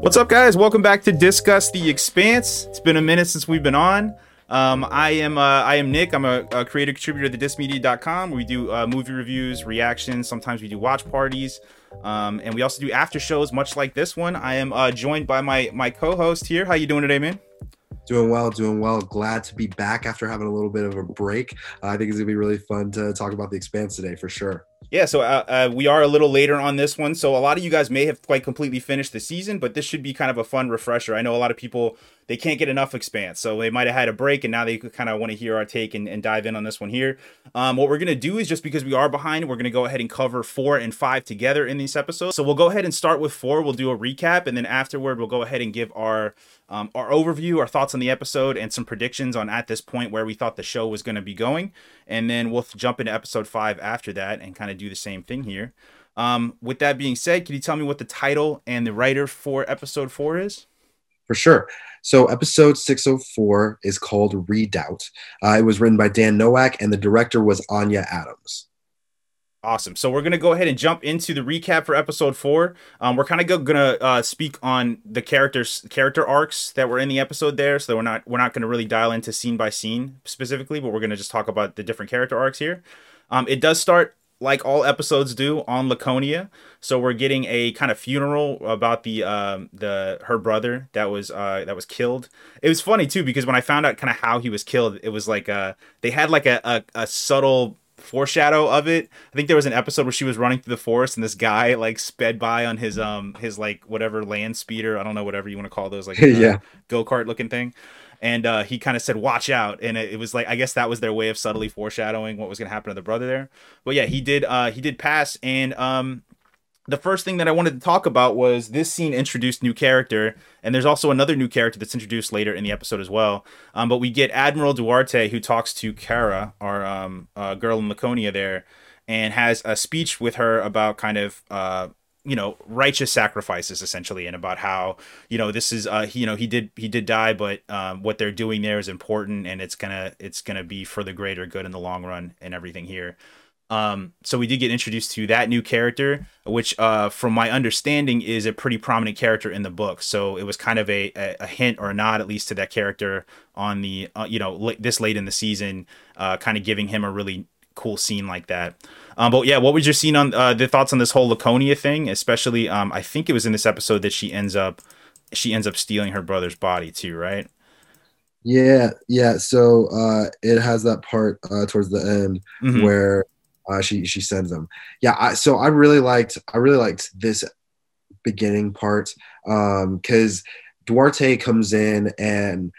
What's up, guys? Welcome back to Discuss the Expanse. It's been a minute since we've been on. Um, I am uh, I am Nick. I'm a, a creative contributor to dismedia.com. We do uh, movie reviews, reactions. Sometimes we do watch parties, um, and we also do after shows, much like this one. I am uh, joined by my my co-host here. How you doing today, man? Doing well, doing well. Glad to be back after having a little bit of a break. I think it's gonna be really fun to talk about the Expanse today for sure. Yeah, so uh, uh, we are a little later on this one, so a lot of you guys may have quite completely finished the season, but this should be kind of a fun refresher. I know a lot of people they can't get enough Expanse, so they might have had a break, and now they kind of want to hear our take and, and, dive in on this one here. Um, what we're gonna do is just because we are behind, we're gonna go ahead and cover four and five together in these episodes. So we'll go ahead and start with four. We'll do a recap, and then afterward we'll go ahead and give our um, our overview, our thoughts on the episode, and some predictions on at this point where we thought the show was going to be going. And then we'll jump into episode five after that and kind of do the same thing here. Um, with that being said, can you tell me what the title and the writer for episode four is? For sure. So, episode 604 is called Redoubt. Uh, it was written by Dan Nowak, and the director was Anya Adams. Awesome. So we're gonna go ahead and jump into the recap for episode four. Um, we're kind of gonna uh, speak on the characters, character arcs that were in the episode there. So we're not we're not gonna really dial into scene by scene specifically, but we're gonna just talk about the different character arcs here. Um, it does start like all episodes do on Laconia. So we're getting a kind of funeral about the um, the her brother that was uh, that was killed. It was funny too because when I found out kind of how he was killed, it was like uh, they had like a, a, a subtle foreshadow of it. I think there was an episode where she was running through the forest and this guy like sped by on his um his like whatever land speeder. I don't know whatever you want to call those like uh, yeah go kart looking thing. And uh, he kind of said, "Watch out!" And it, it, was like I guess that was their way of subtly foreshadowing what was going to happen to the brother there. But yeah, he did. Uh, he did pass, and um, the first thing that I wanted to talk about was this scene introduced new character, and there's also another new character that's introduced later in the episode as well. Um, but we get Admiral Duarte who talks to Cara, our um, uh, girl in Laconia there, and has a speech with her about kind of uh, you know righteous sacrifices essentially and about how you know this is uh you know he did he did die but um what they're doing there is important and it's gonna it's gonna be for the greater good in the long run and everything here um, so we did get introduced to that new character, which, uh, from my understanding, is a pretty prominent character in the book. So it was kind of a, a, a hint or a nod, at least, to that character on the, uh, you know, l- this late in the season, uh, kind of giving him a really cool scene like that. Um, but yeah, what was your scene on uh, the thoughts on this whole Laconia thing? Especially, um, I think it was in this episode that she ends up, she ends up stealing her brother's body too, right? Yeah, yeah. So uh, it has that part uh, towards the end mm-hmm. where uh, she she sends them. Yeah, I, so I really liked I really liked this beginning part because um, Duarte comes in and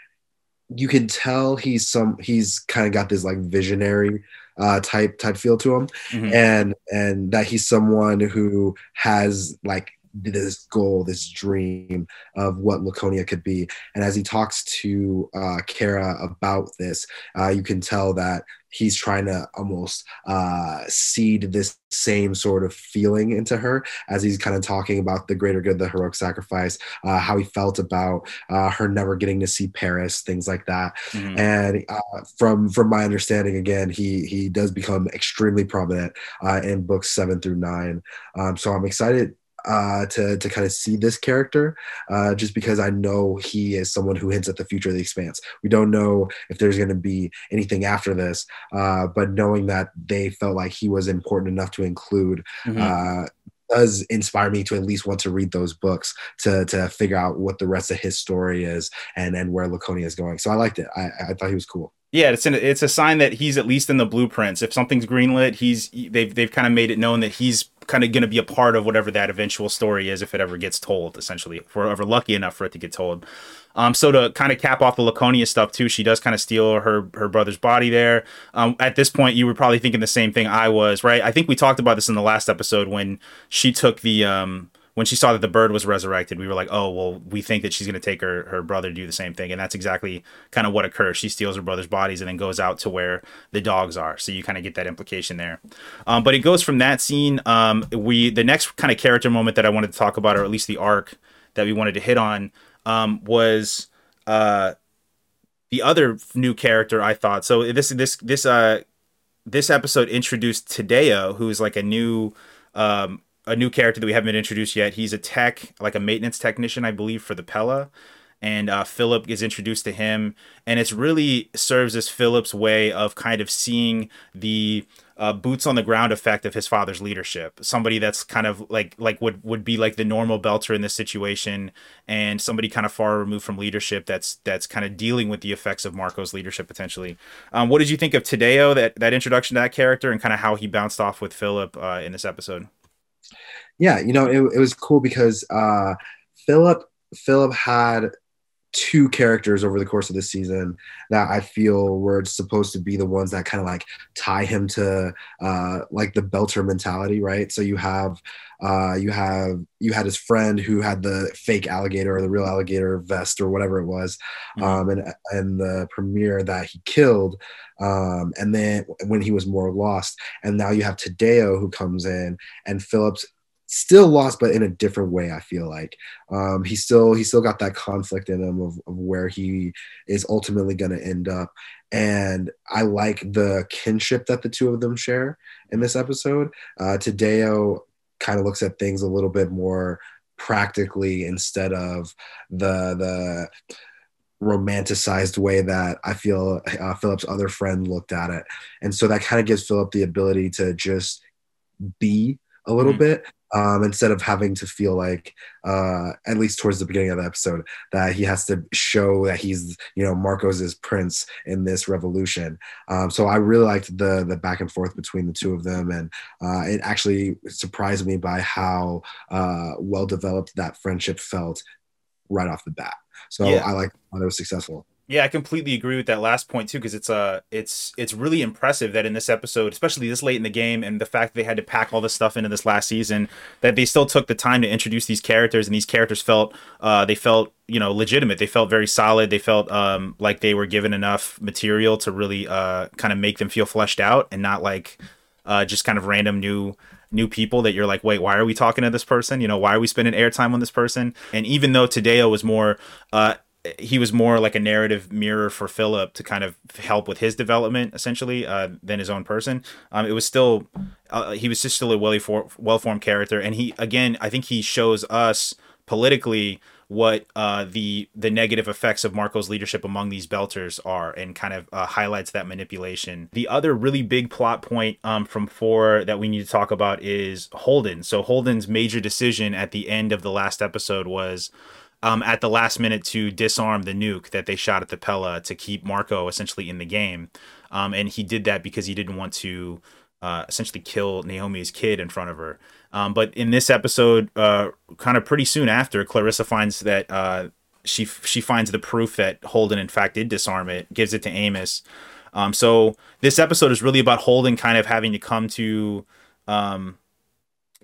you can tell he's some he's kind of got this like visionary uh, type type feel to him, mm-hmm. and and that he's someone who has like this goal, this dream of what Laconia could be. And as he talks to uh, Cara about this, uh, you can tell that he's trying to almost uh, seed this same sort of feeling into her as he's kind of talking about the greater good, the heroic sacrifice, uh, how he felt about uh, her never getting to see Paris, things like that. Mm-hmm. And uh, from from my understanding, again, he he does become extremely prominent uh, in books seven through nine. Um, so I'm excited uh, to to kind of see this character, uh, just because I know he is someone who hints at the future of the Expanse. We don't know if there's going to be anything after this, uh, but knowing that they felt like he was important enough to include. Mm-hmm. Uh, does inspire me to at least want to read those books to to figure out what the rest of his story is and and where Laconia is going. So I liked it. I, I thought he was cool. Yeah, it's an, it's a sign that he's at least in the blueprints. If something's greenlit, he's they've they've kind of made it known that he's kind of going to be a part of whatever that eventual story is if it ever gets told. Essentially, if we're ever lucky enough for it to get told. Um, so to kind of cap off the Laconia stuff too, she does kind of steal her her brother's body there. Um, at this point, you were probably thinking the same thing I was, right? I think we talked about this in the last episode when she took the um when she saw that the bird was resurrected, we were like, oh, well, we think that she's going to take her, her brother to do the same thing. And that's exactly kind of what occurs. She steals her brother's bodies and then goes out to where the dogs are. So you kind of get that implication there. Um, but it goes from that scene. Um, we The next kind of character moment that I wanted to talk about, or at least the arc that we wanted to hit on, um, was uh, the other new character I thought. So this, this, this, uh, this episode introduced Tadeo, who's like a new, um, a new character that we haven't been introduced yet. He's a tech, like a maintenance technician, I believe, for the Pella. And uh, Filip is introduced to him, and it's really serves as Filip's way of kind of seeing the uh, boots on the ground effect of his father's leadership. Somebody that's kind of like like would would be like the normal belter in this situation, and somebody kind of far removed from leadership that's that's kind of dealing with the effects of Marco's leadership potentially. Um, what did you think of Tadeo that that introduction to that character and kind of how he bounced off with Filip uh, in this episode? Yeah, you know, it, it was cool because uh, Filip Filip had two characters over the course of the season that I feel were supposed to be the ones that kind of like tie him to uh, like the Belter mentality, right? So you have uh, you have you had his friend who had the fake alligator or the real alligator vest or whatever it was, mm-hmm. um, and and the premiere that he killed, um, and then when he was more lost, and now you have Tadeo who comes in and Filip's still lost, but in a different way. I feel like um, he still he still got that conflict in him of, of where he is ultimately going to end up, and I like the kinship that the two of them share in this episode. Uh, Tadeo kind of looks at things a little bit more practically instead of the the romanticized way that I feel uh, Filip's other friend looked at it. And so that kind of gives Filip the ability to just be a little mm-hmm. bit um, instead of having to feel like, uh, at least towards the beginning of the episode, that he has to show that he's, you know, Marcos is prince in this revolution. Um, so I really liked the the back and forth between the two of them, and uh, it actually surprised me by how uh, well developed that friendship felt right off the bat. So yeah. I like it was successful. Yeah, I completely agree with that last point too, because it's uh it's it's really impressive that in this episode, especially this late in the game, and the fact that they had to pack all this stuff into this last season, that they still took the time to introduce these characters, and these characters felt uh they felt you know legitimate. They felt very solid. They felt um like they were given enough material to really uh kind of make them feel fleshed out, and not like uh just kind of random new new people that you're like, wait, why are we talking to this person? You know, why are we spending airtime on this person? And even though Tadeo was more uh, he was more like a narrative mirror for Filip to kind of help with his development, essentially, uh, than his own person. Um, it was still, uh, he was just still a well well formed character, and he again, I think he shows us politically what uh, the the negative effects of Marco's leadership among these belters are, and kind of uh, highlights that manipulation. The other really big plot point um, from four that we need to talk about is Holden. So Holden's major decision at the end of the last episode was um, at the last minute to disarm the nuke that they shot at the Pella to keep Marco essentially in the game. Um, and he did that because he didn't want to uh, essentially kill Naomi's kid in front of her. Um, but in this episode, uh, kind of pretty soon after, Clarissa finds that uh, she she finds the proof that Holden in fact did disarm it, gives it to Amos. Um, so this episode is really about Holden kind of having to come to um,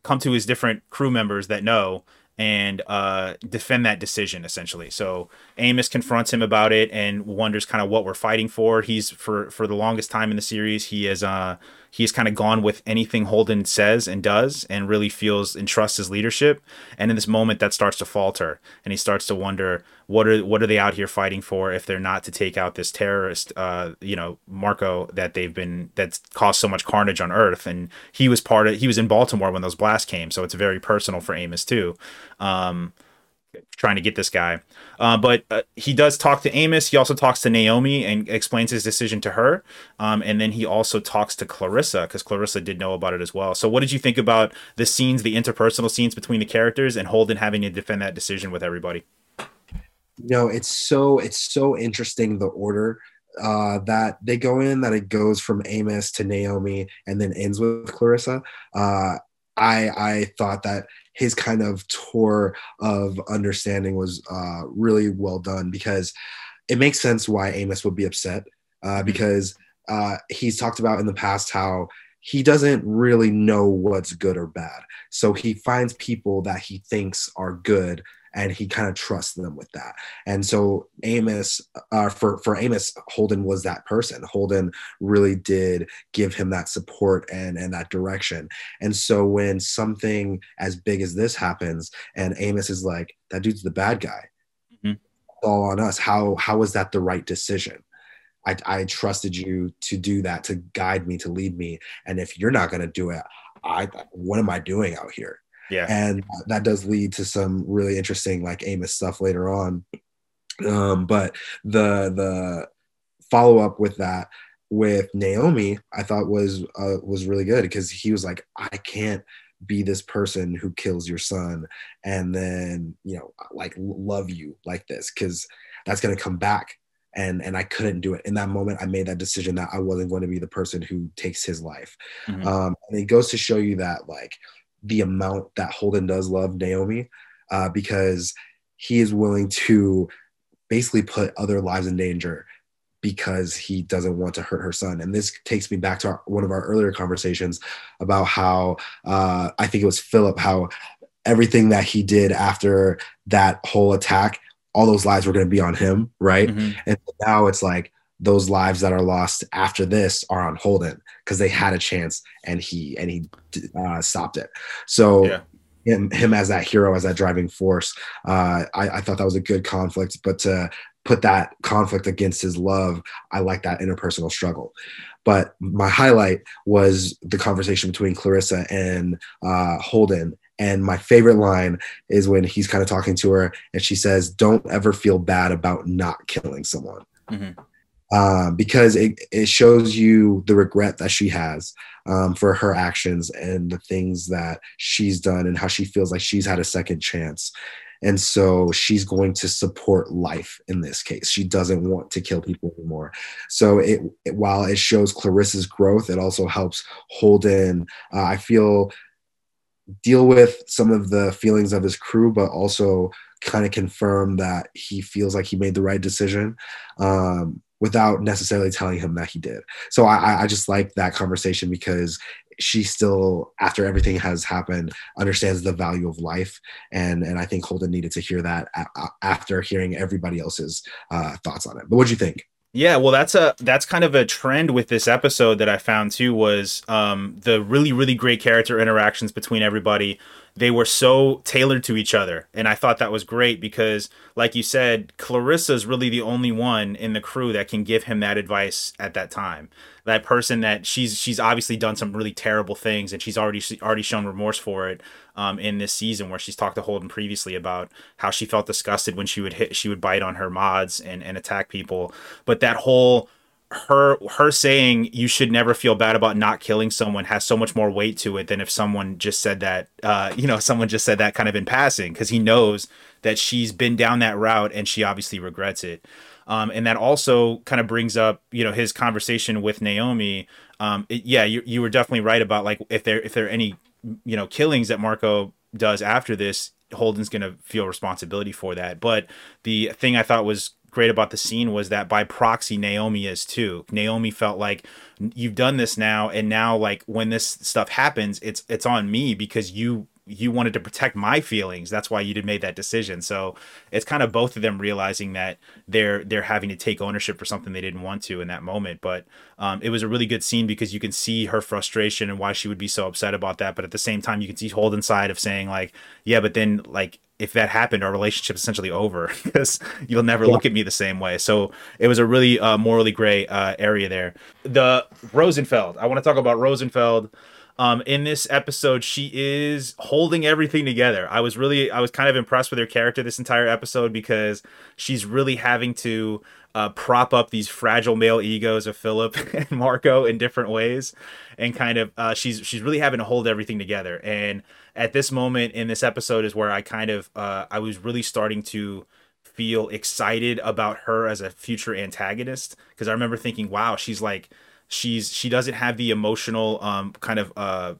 come to his different crew members that know and uh, defend that decision essentially. So Amos confronts him about it and wonders kind of what we're fighting for. He's for for the longest time in the series, he has uh he's kind of gone with anything Holden says and does and really feels and trusts his leadership. And in this moment that starts to falter and he starts to wonder what are what are they out here fighting for if they're not to take out this terrorist uh you know Marco that they've been that's caused so much carnage on earth and he was part of he was in Baltimore when those blasts came so it's very personal for Amos too. Um trying to get this guy. Uh, but uh, he does talk to Amos. He also talks to Naomi and explains his decision to her. Um, and then he also talks to Clarissa because Clarissa did know about it as well. So, what did you think about the scenes, the interpersonal scenes between the characters, and Holden having to defend that decision with everybody? You know, it's so it's so interesting the order uh, that they go in that it goes from Amos to Naomi and then ends with Clarissa. Uh, I I thought that his kind of tour of understanding was uh, really well done because it makes sense why Amos would be upset uh, mm-hmm. because uh, he's talked about in the past how he doesn't really know what's good or bad. So he finds people that he thinks are good and he kind of trusts them with that. And so Amos, uh, for for Amos, Holden was that person. Holden really did give him that support and and that direction. And so when something as big as this happens, and Amos is like, "That dude's the bad guy," mm-hmm. all on us. How how was that the right decision? I, I trusted you to do that, to guide me, to lead me. And if you're not going to do it, I what am I doing out here? Yeah. And that does lead to some really interesting like Amos stuff later on. Um, but the the follow up with that with Naomi, I thought was uh, was really good because he was like, I can't be this person who kills your son and then you know like love you like this because that's going to come back and and i couldn't do it in that moment i made that decision that i wasn't going to be the person who takes his life mm-hmm. um, and it goes to show you that like the amount that holden does love naomi uh, because he is willing to basically put other lives in danger because he doesn't want to hurt her son. And this takes me back to our, one of our earlier conversations about how uh, I think it was Filip, how everything that he did after that whole attack, all those lives were going to be on him, right? Mm-hmm. And now it's like those lives that are lost after this are on Holden because they had a chance and he and he uh, stopped it. So. Yeah. Him, him as that hero, as that driving force, uh, I, I thought that was a good conflict. But to put that conflict against his love, I like that interpersonal struggle. But my highlight was the conversation between Clarissa and uh, Holden. And my favorite line is when he's kind of talking to her and she says, Don't ever feel bad about not killing someone. Mm-hmm. Um, because it, it shows you the regret that she has um, for her actions and the things that she's done and how she feels like she's had a second chance. And so she's going to support life in this case. She doesn't want to kill people anymore. So it, it while it shows Clarissa's growth, it also helps Holden. Uh, I feel deal with some of the feelings of his crew, but also kind of confirm that he feels like he made the right decision. Um, without necessarily telling him that he did. So I, I just like that conversation because she still, after everything has happened, understands the value of life, and and I think Holden needed to hear that after hearing everybody else's uh, thoughts on it. But what do you think? Yeah, well, that's a that's kind of a trend with this episode that I found too was um, the really really great character interactions between everybody they were so tailored to each other. And I thought that was great because, like you said, Clarissa's really the only one in the crew that can give him that advice at that time. That person that she's she's obviously done some really terrible things, and she's already already shown remorse for it um, in this season, where she's talked to Holden previously about how she felt disgusted when she would hit she would bite on her mods and and attack people. But that whole her her saying you should never feel bad about not killing someone has so much more weight to it than if someone just said that uh, you know someone just said that kind of in passing because he knows that she's been down that route and she obviously regrets it. Um, and that also kind of brings up you know his conversation with Naomi. Um, it, yeah you, you were definitely right about like if there if there are any you know killings that Marco does after this Holden's going to feel responsibility for that. But the thing I thought was great about the scene was that by proxy Naomi is too. Naomi felt like you've done this now and now like when this stuff happens it's it's on me because you you wanted to protect my feelings that's why you did made that decision so it's kind of both of them realizing that they're they're having to take ownership for something they didn't want to in that moment but um, it was a really good scene because you can see her frustration and why she would be so upset about that but at the same time you can see Holden side of saying like yeah but then like if that happened, our relationship is essentially over because you'll never yeah. look at me the same way. So it was a really uh, morally gray uh, area there. The Rosenfeld. I want to talk about Rosenfeld. Um, in this episode, she is holding everything together. I was really, I was kind of impressed with her character this entire episode because she's really having to uh, prop up these fragile male egos of Filip and Marco in different ways, and kind of uh, she's she's really having to hold everything together. And at this moment in this episode is where I kind of uh, I was really starting to feel excited about her as a future antagonist because I remember thinking, wow, she's like she's she doesn't have the emotional um kind of uh,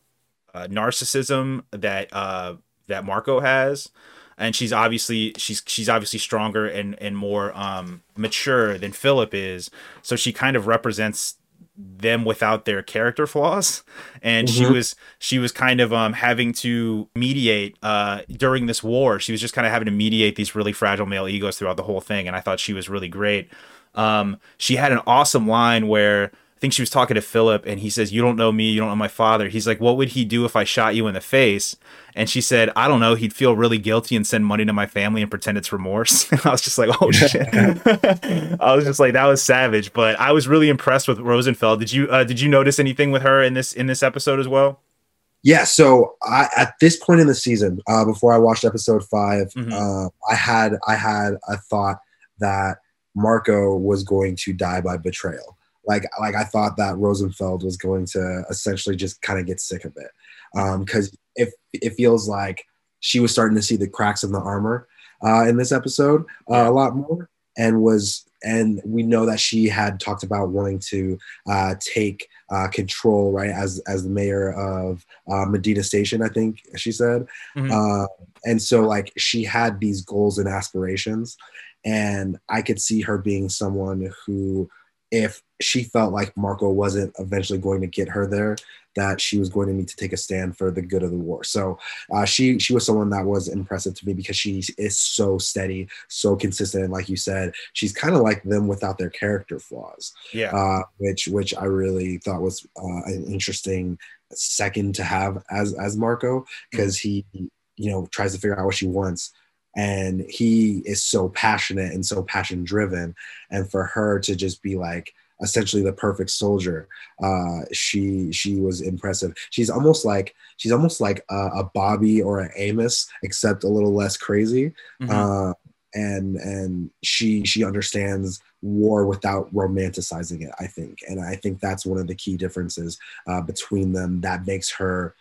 uh narcissism that uh that Marco has. And she's obviously she's she's obviously stronger and and more um mature than Filip is. So she kind of represents them without their character flaws. And mm-hmm. she was she was kind of um having to mediate uh during this war. She was just kind of having to mediate these really fragile male egos throughout the whole thing. And i thought she was really great. Um she had an awesome line where I think she was talking to Filip and he says, You don't know me, you don't know my father. He's like, What would he do if I shot you in the face? And she said, I don't know, he'd feel really guilty and send money to my family and pretend it's remorse. I was just like, Oh shit. I was just like, that was savage. But I was really impressed with Rosenfeld. Did you uh, did you notice anything with her in this in this episode as well? Yeah, so I, at this point in the season, uh, before I watched episode 5 mm-hmm. uh, I had I had a thought that Marco was going to die by betrayal. Like like I thought that Rosenfeld was going to essentially just kind of get sick of it, because um, if it feels like she was starting to see the cracks in the armor uh, in this episode uh, a lot more, and was and we know that she had talked about wanting to uh, take uh, control, right, as as the mayor of uh, Medina Station, I think she said, mm-hmm. Uh, and so like she had these goals and aspirations, and I could see her being someone who, if she felt like Marco wasn't eventually going to get her there, that she was going to need to take a stand for the good of the war. So uh, she she was someone that was impressive to me because she is so steady, so consistent. And like you said, she's kind of like them without their character flaws. Yeah, uh, which which I really thought was uh, an interesting second to have as as Marco because he you know tries to figure out what she wants and he is so passionate and so passion driven and for her to just be like essentially the perfect soldier. Uh, she she was impressive. She's almost like she's almost like a, a Bobby or an Amos, except a little less crazy. Mm-hmm. Uh, and and she she understands war without romanticizing it. I think, and I think that's one of the key differences uh, between them that makes her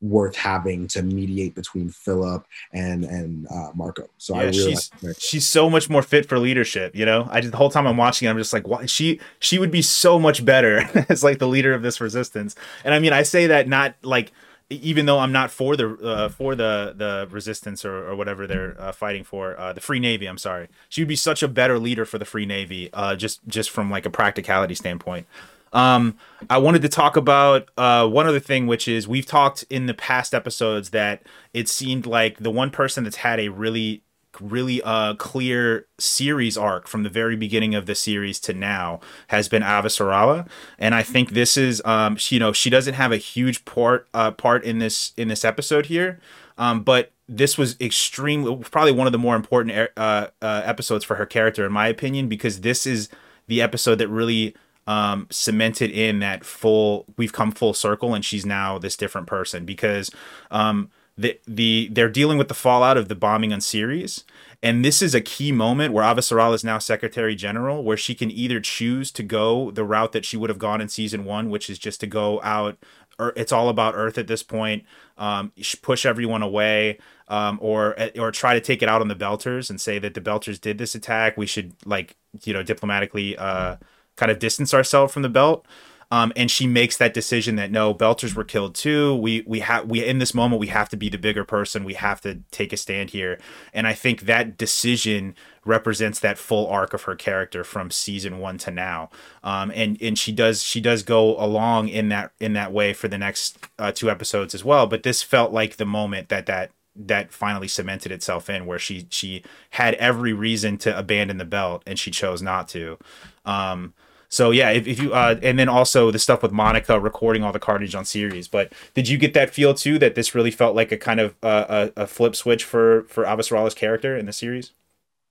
worth having to mediate between Filip and and uh, Marco. So yeah, I really she's like she's so much more fit for leadership. You know, I just the whole time I'm watching, it, I'm just like, why she she would be so much better as like the leader of this resistance. And I mean, I say that not like even though I'm not for the uh, for the the resistance or, or whatever they're uh, fighting for, uh, the Free Navy. I'm sorry, she would be such a better leader for the Free Navy, uh, just just from like a practicality standpoint. Um, I wanted to talk about uh, one other thing, which is we've talked in the past episodes that it seemed like the one person that's had a really, really uh, clear series arc from the very beginning of the series to now has been Avasarala, and I think this is, um, she, you know, she doesn't have a huge part uh, part in this in this episode here, um, but this was extremely probably one of the more important uh, uh, episodes for her character in my opinion because this is the episode that really um, cemented in that full we've come full circle and she's now this different person because um, the the they're dealing with the fallout of the bombing on Ceres and this is a key moment where Avasarala is now Secretary General, where she can either choose to go the route that she would have gone in season one, which is just to go out. Or it's all about Earth at this point. Um, push everyone away, um, or or try to take it out on the Belters and say that the Belters did this attack. We should like you know diplomatically uh, kind of distance ourselves from the belt. Um, and she makes that decision that no, Belters were killed too. We we have we in this moment we have to be the bigger person. We have to take a stand here. And I think that decision represents that full arc of her character from season one to now. Um, and and she does she does go along in that in that way for the next uh, two episodes as well. But this felt like the moment that that that finally cemented itself in where she she had every reason to abandon the belt and she chose not to. Um, so yeah, if, if you uh, and then also the stuff with Monica recording all the carnage on Ceres. But did you get that feel too that this really felt like a kind of uh, a, a flip switch for for Avasarala's character in the series?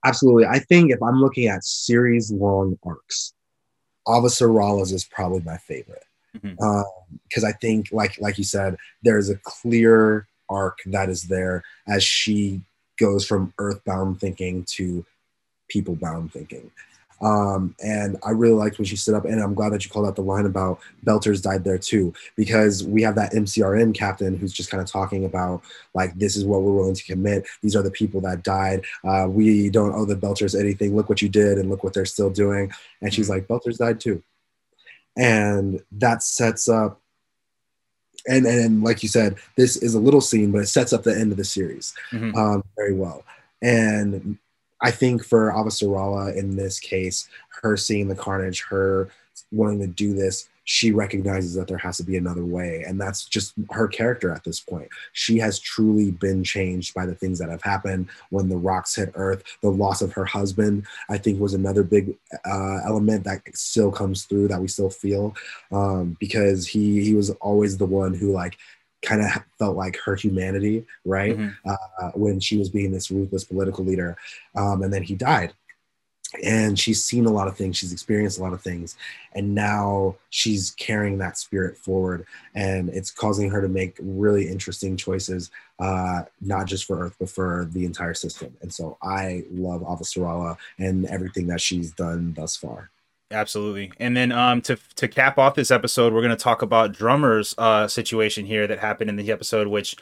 Absolutely. I think if I'm looking at series long arcs, Avasarala's is probably my favorite because mm-hmm. um, I think like like you said, there's a clear arc that is there as she goes from earthbound thinking to people bound thinking um, and I really liked when she stood up, and I'm glad that you called out the line about Belters died there too, because we have that MCRN captain who's just kind of talking about like this is what we're willing to commit. These are the people that died. Uh, we don't owe the Belters anything. Look what you did, and look what they're still doing. And she's like, Belters died too, and that sets up. And, and like you said, this is a little scene, but it sets up the end of the series mm-hmm. um, very well. And I think for Avasarala in this case, her seeing the carnage, her wanting to do this, she recognizes that there has to be another way. And that's just her character at this point. She has truly been changed by the things that have happened when the rocks hit Earth. The loss of her husband, I think, was another big uh, element that still comes through that we still feel um, because he, he was always the one who, like, kind of felt like her humanity, right? Mm-hmm. Uh, when she was being this ruthless political leader. Um, and then he died. and she's seen a lot of things she's experienced a lot of things and now she's carrying that spirit forward and it's causing her to make really interesting choices uh, not just for earth but for the entire system and so i love avasarala and everything that she's done thus far Absolutely. And then um, to to cap off this episode, we're going to talk about Drummer's uh, situation here that happened in the episode, which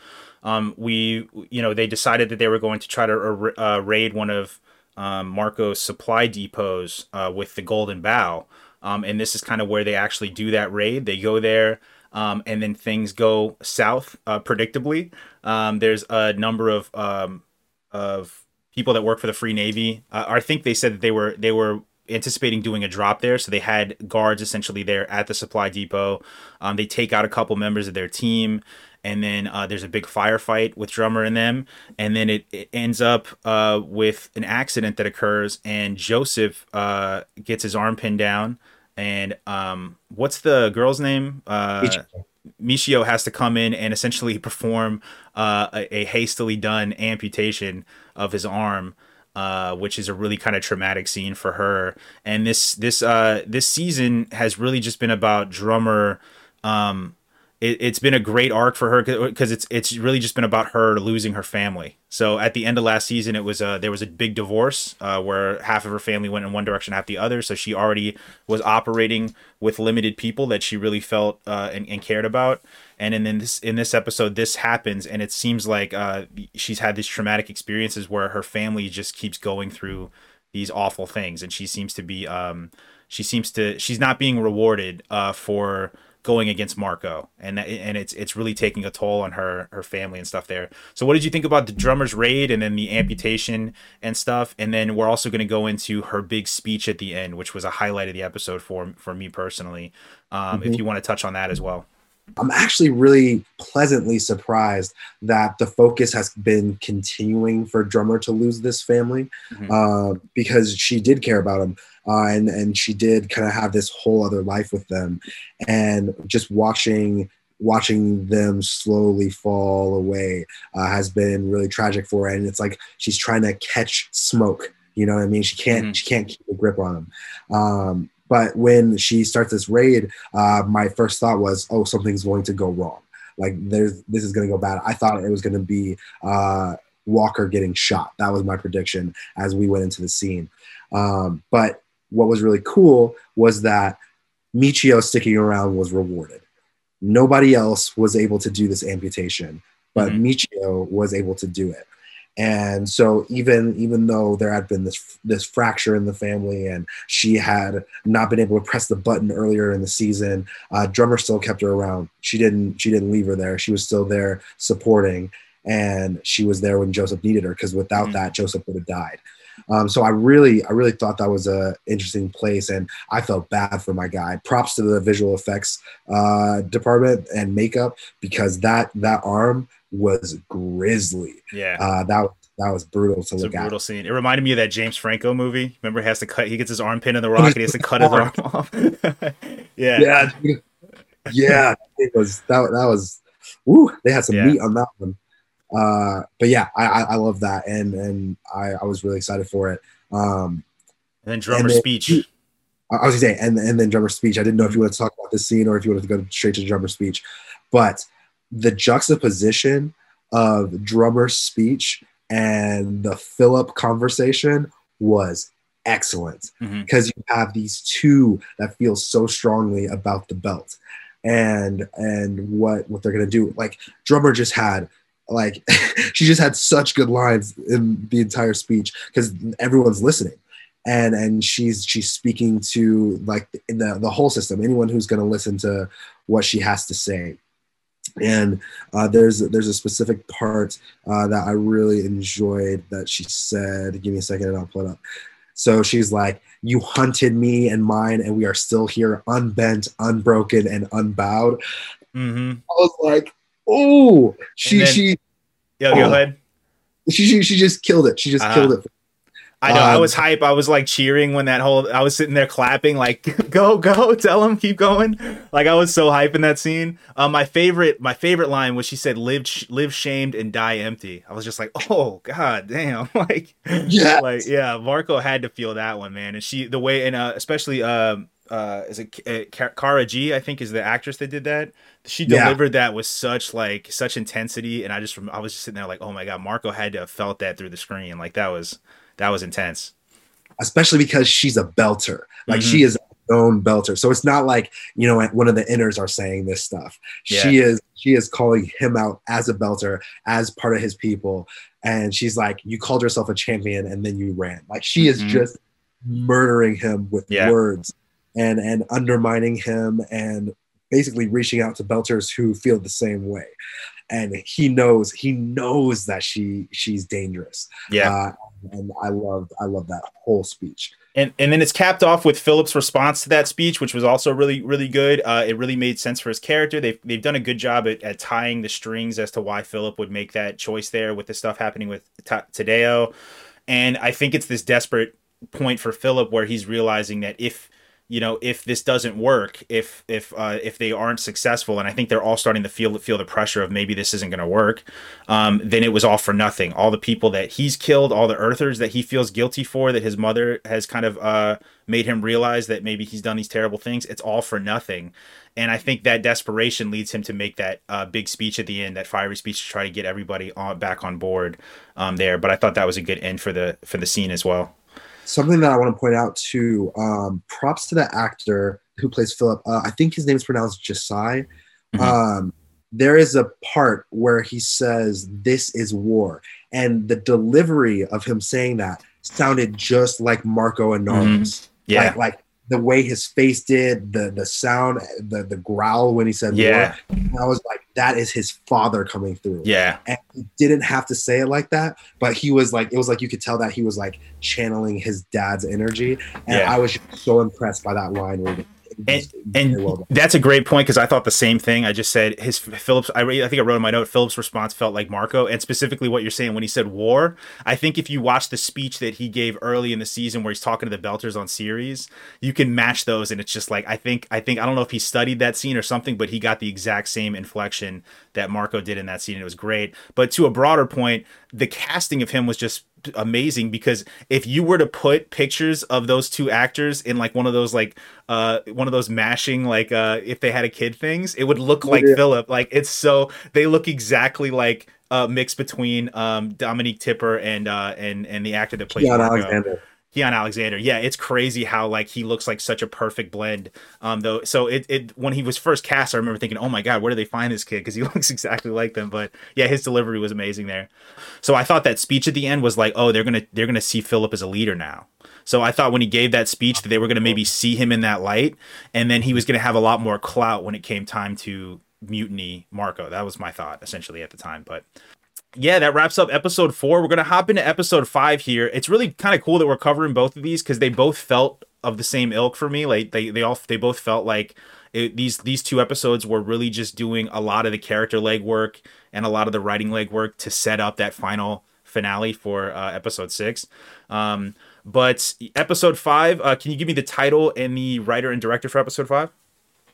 um, we you know they decided that they were going to try to uh, raid one of um, Marco's supply depots uh, with the Golden Bough. Um, and this is kind of where they actually do that raid. They go there, um, and then things go south uh, predictably. Um, there's a number of um, of people that work for the Free Navy. Uh, I think they said that they were they were anticipating doing a drop there, so they had guards essentially there at the supply depot. Um, they take out a couple members of their team, and then uh, there's a big firefight with drummer and them. And then it, it ends up uh, with an accident that occurs and joseph uh, gets his arm pinned down. And um, what's the girl's name? Uh, michio has to come in and essentially perform uh, a, a, hastily done amputation of his arm uh, which is a really kind of traumatic scene for her. And this this uh, this season has really just been about drummer um, it, has been a great arc for her because it's it's really just been about her losing her family. So at the end of last season, it was a, there was a big divorce uh, where half of her family went in one direction, half the other. So she already was operating with limited people that she really felt uh, and, and, cared about. And in, in this in this episode, this happens, and it seems like uh, she's had these traumatic experiences where her family just keeps going through these awful things, and she seems to be um, she seems to she's not being rewarded uh, for going against Marco, and and it's it's really taking a toll on her her family and stuff there. So, what did you think about the drummer's raid and then the amputation and stuff? And then we're also going to go into her big speech at the end, which was a highlight of the episode for for me personally. Um, mm-hmm. If you want to touch on that as well. I'm actually really pleasantly surprised that the focus has been continuing for Drummer to lose this family mm-hmm. uh, because she did care about him uh, and and she did kind of have this whole other life with them, and just watching watching them slowly fall away uh, has been really tragic for her. And it's like she's trying to catch smoke you know what i mean? She can't mm-hmm. she can't keep a grip on them um, but when she starts this raid uh, my first thought was oh something's going to go wrong. Like there's this is going to go bad. I thought it was going to be uh, walker getting shot. That was my prediction as we went into the scene. Um, but what was really cool was that Michio sticking around was rewarded. Nobody else was able to do this amputation, but mm-hmm. Michio was able to do it. And so even even though there had been this this fracture in the family and she had not been able to press the button earlier in the season, uh, drummer still kept her around. She didn't she didn't leave her there. She was still there supporting, and she was there when Joseph needed her because without mm-hmm. that Joseph would have died. Um, so I really, I really thought that was a interesting place, and I felt bad for my guy. Props to the visual effects uh, department and makeup because that that arm was grisly. Yeah, uh, that that was brutal to it's look a brutal at. scene. It reminded me of that James Franco movie. Remember, he has to cut. He gets his arm pinned in the rock, and he has to cut his arm off. yeah, yeah, yeah. It was that. That was. Woo! They had some yeah. meat on that one uh, but yeah, I, I, I love that, and and I, I was really excited for it. Um, and then drummer and then, speech. I was gonna say, and and then drummer speech. I didn't know if you want to talk about this scene or if you wanted to go straight to drummer speech, but the juxtaposition of drummer speech and the Filip conversation was excellent because mm-hmm. you have these two that feel so strongly about the belt and and what what they're gonna do. Like drummer just had like she just had such good lines in the entire speech because everyone's listening and and she's she's speaking to like the the whole system anyone who's going to listen to what she has to say and uh, there's there's a specific part uh, that I really enjoyed that she said. Give me a second, and I'll pull it up. So she's like, "You hunted me and mine, and we are still here, unbent, unbroken, and unbowed." Mm-hmm. I was like, oh, she then, she. Yeah, go oh, ahead. She, she she just killed it. She just uh-huh. killed it. I know. Um, I was hype. I was like cheering when that whole. I was sitting there clapping, like, "Go, go! Tell him, keep going!" Like I was so hype in that scene. Um, my favorite, my favorite line was she said, "Live, sh- live shamed and die empty." I was just like, "Oh god, damn!" like, yeah, like yeah. Marco had to feel that one, man. And she, the way, and uh, especially, um, uh, is it uh, Cara Gee? I think is the actress that did that. She delivered yeah. that with such like such intensity, and I just, I was just sitting there like, "Oh my god, Marco had to have felt that through the screen." Like that was that was intense. Especially because she's a belter. Like mm-hmm. she is a known belter. So it's not like, you know, one of the inners are saying this stuff. Yeah. She is she is calling him out as a belter, as part of his people. And she's like, You called yourself a champion and then you ran. Like she is mm-hmm. just murdering him with yeah. words and and undermining him and basically reaching out to belters who feel the same way and he knows he knows that she she's dangerous yeah uh, and I loved I love that whole speech. And and then it's capped off with Filip's response to that speech, which was also really really good. Uh, it really made sense for his character. They've they've done a good job at, at tying the strings as to why Filip would make that choice there with the stuff happening with Tadeo, and I think it's this desperate point for Filip where he's realizing that if you know if this doesn't work if if uh, if they aren't successful and i think they're all starting to feel feel the pressure of maybe this isn't going to work um, then it was all for nothing. All the people that he's killed all the earthers that he feels guilty for that his mother has kind of uh, made him realize that maybe he's done these terrible things it's all for nothing. And i think that desperation leads him to make that uh, big speech at the end that fiery speech to try to get everybody on back on board um, there. But i thought that was a good end for the for the scene as well something that I want to point out too. Um, props to the actor who plays Filip. Uh, I think his name is pronounced Jasai. Mm-hmm. Um, there is a part where he says, "This is war," and the delivery of him saying that sounded just like Marco and Mm-hmm. Yeah, like, like the way his face did, the the sound, the the growl when he said yeah. I was like, that is his father coming through. Yeah. And he didn't have to say it like that, but he was like, it was like you could tell that he was like channeling his dad's energy. And yeah. I was so impressed by that line where and, and well that's a great point because I thought the same thing. I just said his Filip's. I, I think I wrote in my note. Filip's response felt like Marco, and specifically what you're saying when he said war. I think if you watch the speech that he gave early in the season where he's talking to the Belters on Ceres, you can match those, and it's just like I think I think I don't know if he studied that scene or something, but he got the exact same inflection that Marco did in that scene. It was great. But to a broader point, the casting of him was just amazing because if you were to put pictures of those two actors in like one of those like uh one of those mashing like uh if they had a kid things it would look like yeah. filip like it's so they look exactly like a mix between um dominique tipper and uh and and the actor that plays Alexander. Keon Alexander. Yeah, it's crazy how like he looks like such a perfect blend. Um, though, so it, it when he was first cast, I remember thinking, oh my god, where do they find this kid? Because he looks exactly like them. But yeah, his delivery was amazing there. So I thought that speech at the end was like, oh, they're gonna they're gonna see Filip as a leader now. So I thought when he gave that speech that they were gonna maybe see him in that light, and then he was gonna have a lot more clout when it came time to mutiny Marco. That was my thought essentially at the time. But yeah, that wraps up episode four. We're gonna hop into episode five here. It's really kind of cool that we're covering both of these because they both felt of the same ilk for me. Like they they all they both felt like it, these these two episodes were really just doing a lot of the character legwork and a lot of the writing legwork to set up that final finale for uh, episode six. Um, but episode five, uh, can you give me the title and the writer and director for episode five?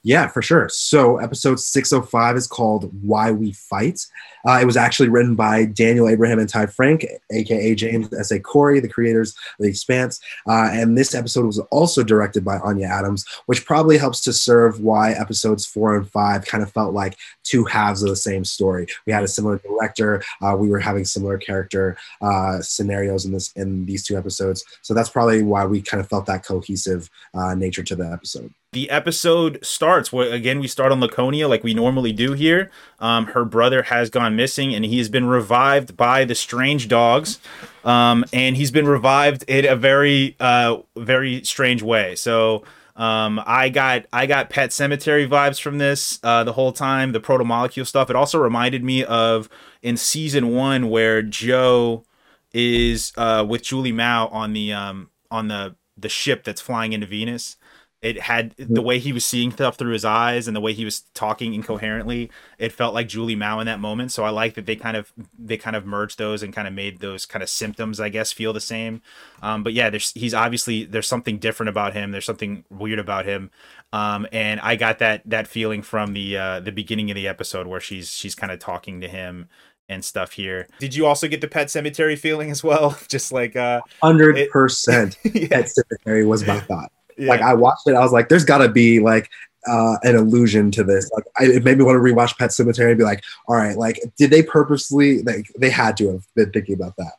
Yeah, for sure. So episode 605 is called Why We Fight. Uh, it was actually written by Daniel Abraham and Ty Franck, aka James S. A. Corey, the creators of The Expanse. Uh, and this episode was also directed by Anya Adams, which probably helps to serve why episodes four and five kind of felt like two halves of the same story. We had a similar director. Uh, we were having similar character uh, scenarios in this in these two episodes. So that's probably why we kind of felt that cohesive uh, nature to the episode the episode starts where again we start on laconia like we normally do here um, her brother has gone missing and he has been revived by the strange dogs um, and he's been revived in a very uh, very strange way so um, I got I got Pet Sematary vibes from this uh, the whole time. The proto molecule stuff. It also reminded me of in season one where Joe is uh, with Julie Mao on the um, on the the ship that's flying into Venus it had the way he was seeing stuff through his eyes and the way he was talking incoherently it felt like julie mao in that moment so i like that they kind of they kind of merged those and kind of made those kind of symptoms i guess feel the same um, but yeah there's he's obviously there's something different about him there's something weird about him um, and i got that that feeling from the uh, the beginning of the episode where she's she's kind of talking to him and stuff here. Did you also get the Pet Sematary feeling as well? Just like uh hundred percent Pet Sematary was my thought. Yeah. Like I watched it, I was like, there's gotta be like uh, an allusion to this. Like I, it made me want to rewatch Pet Sematary and be like, all right, like did they purposely like they had to have been thinking about that.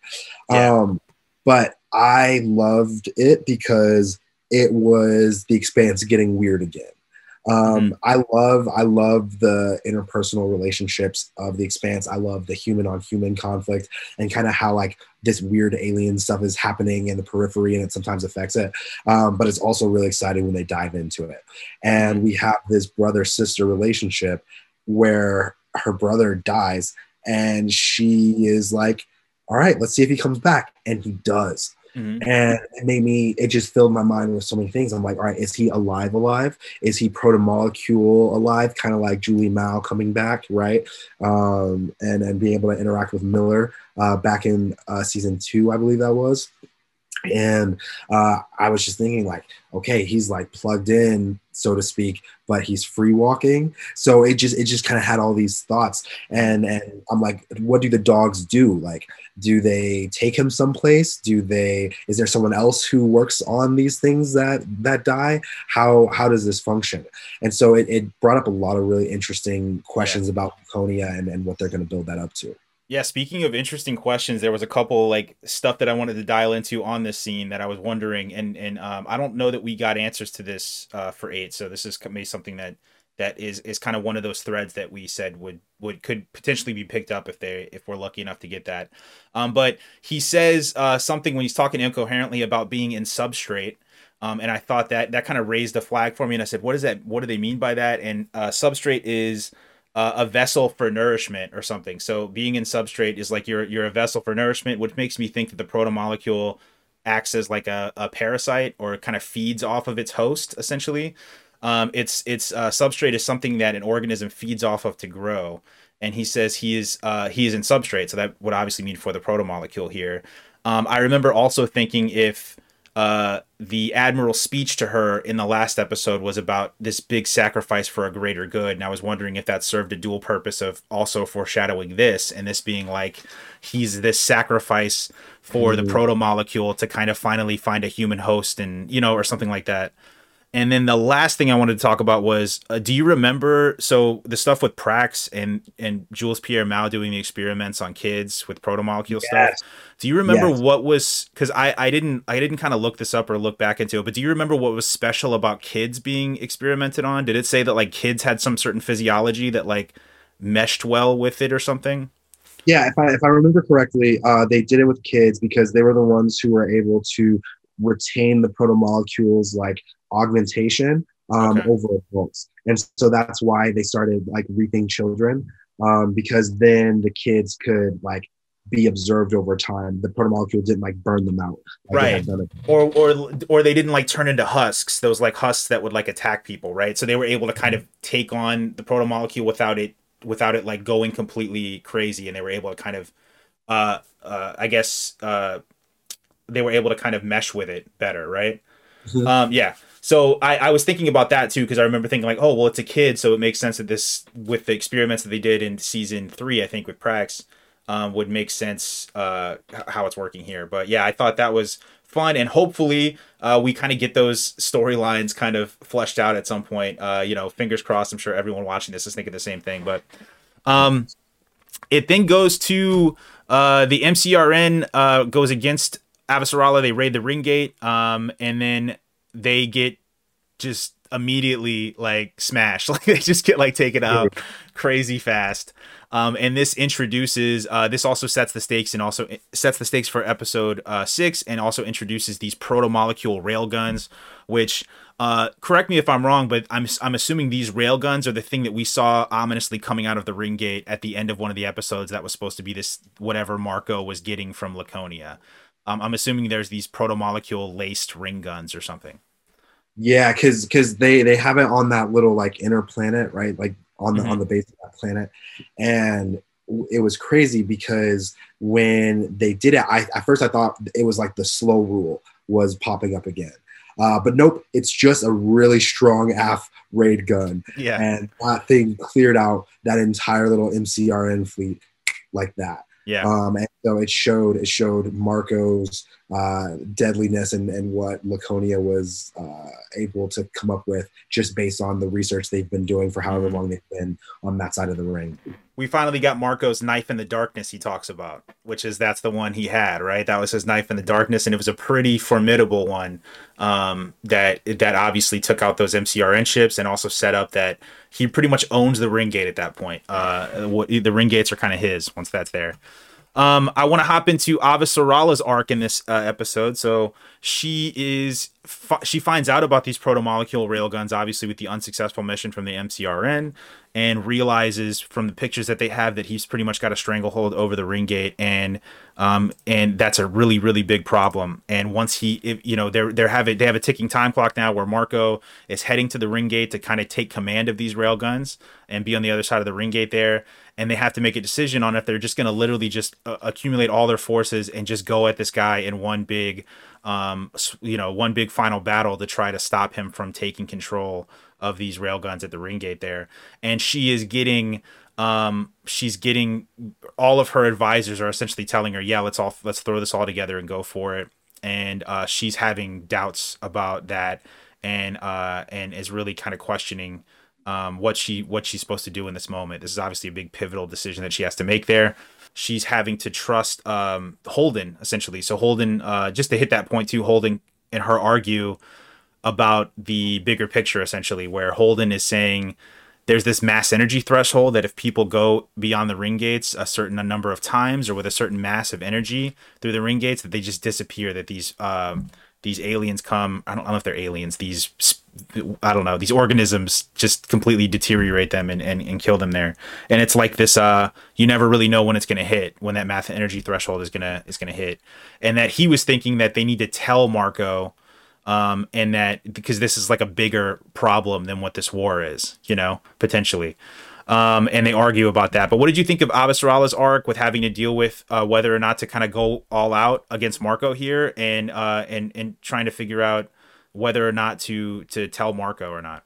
Yeah. Um but I loved it because it was the expanse getting weird again. Um, mm-hmm. I love I love the interpersonal relationships of the expanse. I love the human on human conflict and kind of how like this weird alien stuff is happening in the periphery and it sometimes affects it. Um, but it's also really exciting when they dive into it. And we have this brother sister relationship where her brother dies and she is like, all right, let's see if he comes back. And he does. Mm-hmm. And it made me, it just filled my mind with so many things. I'm like, all right, is he alive, alive? Is he proto molecule alive? Kind of like Julie Mao coming back, right? Um, and, and being able to interact with Miller uh, back in uh, season two, I believe that was. And uh, I was just thinking, like, okay, he's like plugged in, so to speak, but he's free walking. So it just it just kind of had all these thoughts, and and I'm like, what do the dogs do? Like, do they take him someplace? Do they? Is there someone else who works on these things that that die? How how does this function? And so it, it brought up a lot of really interesting questions yeah. about Laconia and and what they're going to build that up to. Yeah, speaking of interesting questions, there was a couple like stuff that I wanted to dial into on this scene that I was wondering, and and um, I don't know that we got answers to this uh, for eight. So this is maybe something that that is is kind of one of those threads that we said would would could potentially be picked up if they if we're lucky enough to get that. Um, but he says uh, something when he's talking incoherently about being in substrate. Um, and I thought that that kind of raised a flag for me, and I said, "What is that? What do they mean by that?" And uh, substrate is uh, a vessel for nourishment or something. So being in substrate is like you're you're a vessel for nourishment, which makes me think that the protomolecule acts as like a, a parasite or kind of feeds off of its host essentially. Um, it's it's uh, substrate is something that an organism feeds off of to grow, and he says he is uh, he is in substrate, so that would obviously mean for the protomolecule here. Um, I remember also thinking if uh, the admiral's speech to her in the last episode was about this big sacrifice for a greater good, and I was wondering if that served a dual purpose of also foreshadowing this, and this being like he's this sacrifice for mm. the proto molecule to kind of finally find a human host, and you know, or something like that. And then the last thing I wanted to talk about was, uh, do you remember? So the stuff with Prax and and Jules Pierre Mao doing the experiments on kids with protomolecule yes. stuff. Do you remember yes. what was? Because I I didn't I didn't kind of look this up or look back into it. But do you remember what was special about kids being experimented on? Did it say that like kids had some certain physiology that like meshed well with it or something? Yeah, if I if I remember correctly, uh, they did it with kids because they were the ones who were able to retain the protomolecules like augmentation um, okay. over adults. And so that's why they started like reaping children um, because then the kids could like be observed over time. The protomolecule didn't like burn them out. Like right. Or or or they didn't like turn into husks. Those like husks that would like attack people, right? So they were able to kind of take on the protomolecule without it without it like going completely crazy and they were able to kind of uh uh I guess uh they were able to kind of mesh with it better, right? Mm-hmm. Um yeah. So I, I was thinking about that too because I remember thinking like, oh well, it's a kid, so it makes sense that this with the experiments that they did in season three, I think with Prax, um, would make sense uh, how it's working here. But yeah, I thought that was fun, and hopefully uh, we kind of get those storylines kind of fleshed out at some point. Uh, you know, fingers crossed. I'm sure everyone watching this is thinking the same thing. But um, it then goes to uh, the MCRN uh, goes against Avasarala. They raid the ring gate, um, and then they get just immediately like smashed. Like they just get like taken out crazy fast. Um, and this introduces uh, this also sets the stakes and also sets the stakes for episode uh, six and also introduces these proto molecule railguns which uh, correct me if i'm wrong but i'm i'm assuming these railguns are the thing that we saw ominously coming out of the ring gate at the end of one of the episodes that was supposed to be this whatever marco was getting from laconia um, i'm assuming there's these proto molecule laced ring guns or something Yeah, because because they they have it on that little like inner planet, right? Like on the Mhm. on the base of that planet, and it was crazy because when they did it, I at first I thought it was like the slow rule was popping up again, uh, but nope, it's just a really strong AF raid gun, Yeah. and that thing cleared out that entire little MCRN fleet like that. Yeah. Um, and so it showed it showed Marco's uh, deadliness and, and what Laconia was uh, able to come up with just based on the research they've been doing for however Mhm. long they've been on that side of the ring. we finally got Marco's knife in the darkness he talks about, which is that's the one he had, right? That was his knife in the darkness, and it was a pretty formidable one. Um, that that obviously took out those MCRN ships and also set up that he pretty much owns the ring gate at that point. Uh, what, the ring gates are kind of his once that's there. Um, I want to hop into Avasarala's arc in this uh, episode. So she is fi- she finds out about these proto-molecule railguns, obviously with the unsuccessful mission from the MCRN, and realizes from the pictures that they have that he's pretty much got a stranglehold over the ring gate, and um, and that's a really really big problem. And once he, if, you know, they're they're having they have a ticking time clock now where Marco is heading to the ring gate to kind of take command of these rail guns and be on the other side of the ring gate there and they have to make a decision on if they're just going to literally just uh, accumulate all their forces and just go at this guy in one big um you know one big final battle to try to stop him from taking control of these rail guns at the ring gate there and she is getting um she's getting all of her advisors are essentially telling her yeah let's all let's throw this all together and go for it and uh she's having doubts about that and uh and is really kind of questioning um, what she what she's supposed to do in this moment. This is obviously a big pivotal decision that she has to make there. She's having to trust um, Holden essentially. So Holden, uh, just to hit that point too, Holden and her argue about the bigger picture essentially, where Holden is saying there's this mass energy threshold that if people go beyond the ring gates a certain number of times or with a certain mass of energy through the ring gates, that they just disappear. That these um, these aliens come. I don't, I don't know if they're aliens. These I don't know. These organisms just completely deteriorate them and, and, and kill them there. And it's like this. Uh, you never really know when it's going to hit, when that mass energy threshold is gonna is gonna hit. And that he was thinking that they need to tell Marco, um, and that because this is like a bigger problem than what this war is, you know, potentially. Um, and they argue about that. But what did you think of Avasarala's arc with having to deal with uh, whether or not to kind of go all out against Marco here and uh, and and trying to figure out whether or not to to tell Marco or not.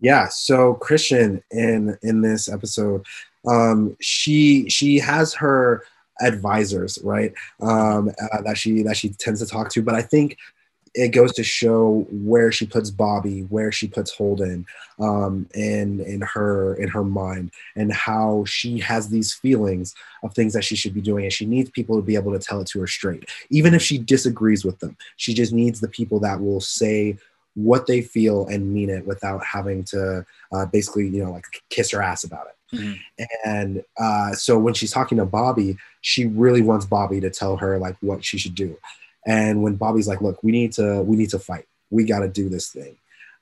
Yeah, so Chrisjen in in this episode, um, she she has her advisors, right? Um, uh, that she that she tends to talk to, but I think it goes to show where she puts Bobbie, where she puts Holden, um, in in her in her mind, and how she has these feelings of things that she should be doing, and she needs people to be able to tell it to her straight, even if she disagrees with them. She just needs the people that will say what they feel and mean it without having to uh, basically, you know, like kiss her ass about it. Mhm. And uh, so when she's talking to Bobbie, she really wants Bobbie to tell her like what she should do. And when Bobbie's like, "Look, we need to, we need to fight. We got to do this thing,"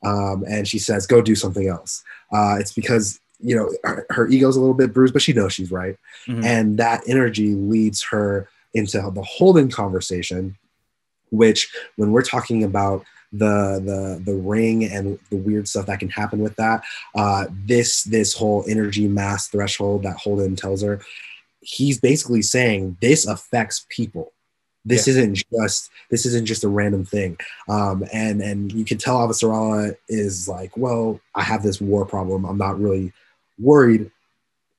um, and she says, "Go do something else." Uh, it's because you know her, her ego's a little bit bruised, but she knows she's right, Mhm. and that energy leads her into the Holden conversation, which when we're talking about the the the ring and the weird stuff that can happen with that uh this this whole energy mass threshold that holden tells her he's basically saying this affects people this Yeah. isn't just this isn't just a random thing. Um and and you can tell avasarala is like well i have this war problem. I'm not really worried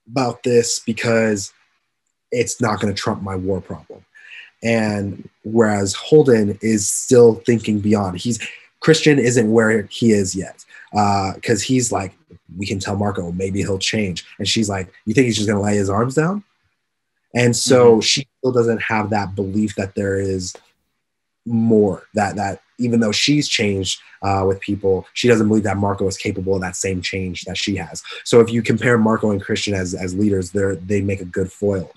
about this because it's not going to trump my war problem. And whereas holden is still thinking beyond. He's chrisjen isn't where he is yet because he's like we can tell marco maybe he'll change. And she's like you think he's just going to lay his arms down and so she still doesn't have that belief that there is more that that even though she's changed uh, with people she doesn't believe that marco is capable of that same change that she has. So if you compare marco and chrisjen as as leaders they're they make a good foil.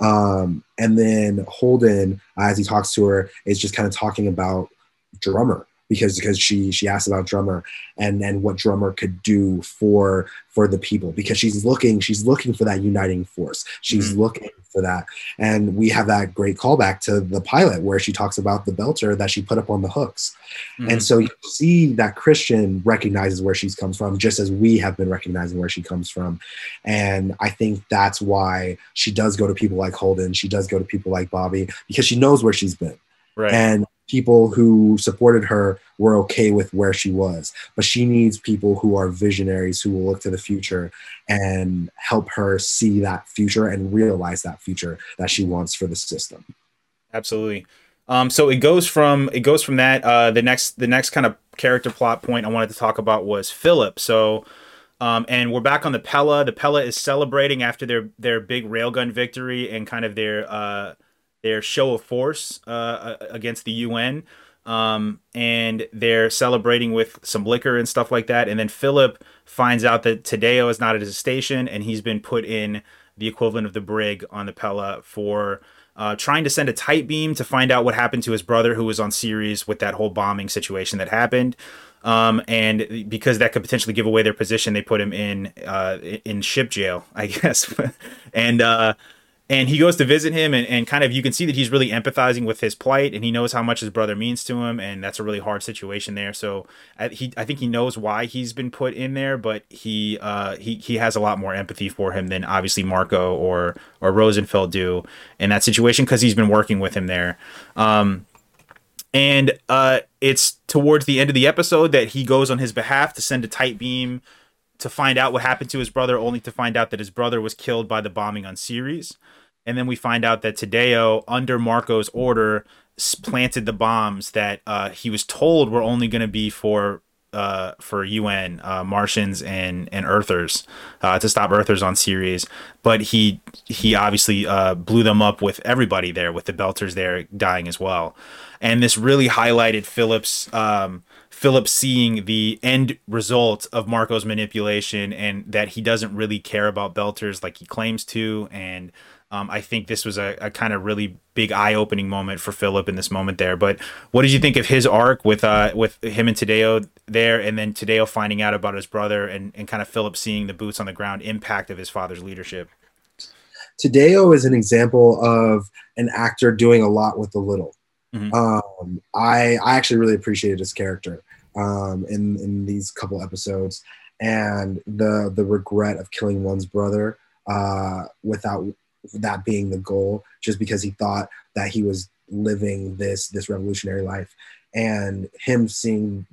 Um, and then holden as he talks to her is just kind of talking about drummer because because she she asked about drummer and and what drummer could do for for the people because she's looking she's looking for that uniting force. She's mm-hmm. looking for that. And we have that great callback to the pilot where she talks about the belter that she put up on the hooks. Mm-hmm. and so you see that chrisjen recognizes where she's comes from just as we have been recognizing where she comes from. And i think that's why she does go to people like holden. She does go to people like bobbie because she knows where she's been. Right. And people who supported her were okay with where she was. But she needs people who are visionaries who will look to the future and help her see that future and realize that future that she wants for the system. Absolutely. Um, so it goes from it goes from that. Uh, the next the next kind of character plot point I wanted to talk about was Filip. So um, and we're back on the Pella. The Pella is celebrating after their their big railgun victory and kind of their uh, their show of force uh, against the UN. Um, and they're celebrating with some liquor and stuff like that. And then Filip finds out that Tadeo is not at his station and he's been put in the equivalent of the brig on the Pella for uh, trying to send a tight beam to find out what happened to his brother who was on Ceres with that whole bombing situation that happened. Um, and because that could potentially give away their position, they put him in uh, in ship jail, I guess. and uh, and he goes to visit him and, and kind of you can see that he's really empathizing with his plight and he knows how much his brother means to him. And that's a really hard situation there. So I, he I think he knows why he's been put in there but he uh he, he has a lot more empathy for him than obviously Marco or or Rosenfeld do in that situation because he's been working with him there. Um and uh it's towards the end of the episode that he goes on his behalf to send a tight beam to find out what happened to his brother only to find out that his brother was killed by the bombing on Ceres and then we find out that Tadeo, under Marco's order, planted the bombs that uh, he was told were only going to be for uh, for UN uh, Martians and and Earthers uh, to stop Earthers on Ceres, but he he obviously uh, blew them up with everybody there, with the Belters there dying as well, and this really highlighted Filip's. Um, Filip seeing the end result of Marco's manipulation and that he doesn't really care about Belters like he claims to, and um, I think this was a, a kind of really big eye opening moment for Filip in this moment there. But what did you think of his arc with uh, with him and Tadeo there, and then Tadeo finding out about his brother, and, and kind of Filip seeing the boots on the ground impact of his father's leadership? Tadeo is an example of an actor doing a lot with the little. Mm-hmm. Um, I I actually really appreciated his character um, in in these couple episodes, and the the regret of killing one's brother uh, without that being the goal just because he thought that he was living this this revolutionary life. And him seeing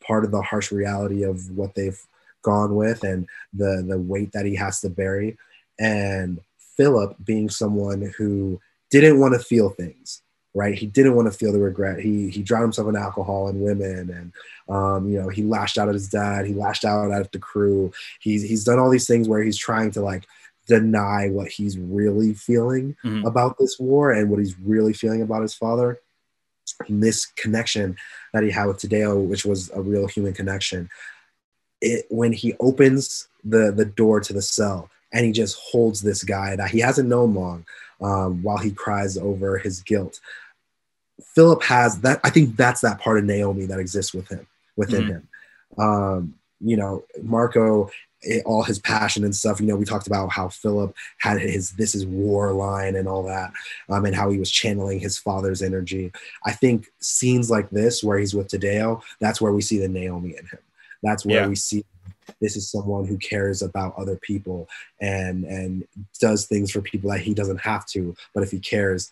part of the harsh reality of what they've gone with and the the weight that he has to bury. And filip being someone who didn't want to feel things right? He didn't want to feel the regret. He he drowned himself in alcohol and women and um, you know he lashed out at his dad he lashed out at the crew. He's he's done all these things where he's trying to like deny what he's really feeling mm-hmm. about this war and what he's really feeling about his father. And this connection that he had with Tadeo, which was a real human connection, it when he opens the the door to the cell and he just holds this guy that he hasn't known long, um, while he cries over his guilt. Filip has that. I think that's that part of Naomi that exists with him, within mm-hmm. him. Um, you know, Marco it, all his passion and stuff. You know, we talked about how Filip had his "This is war" line and all that, um, and how he was channeling his father's energy. I think scenes like this, where he's with Tadeo, that's where we see the Naomi in him. That's where yeah. we see this is someone who cares about other people and and does things for people that he doesn't have to, but if he cares,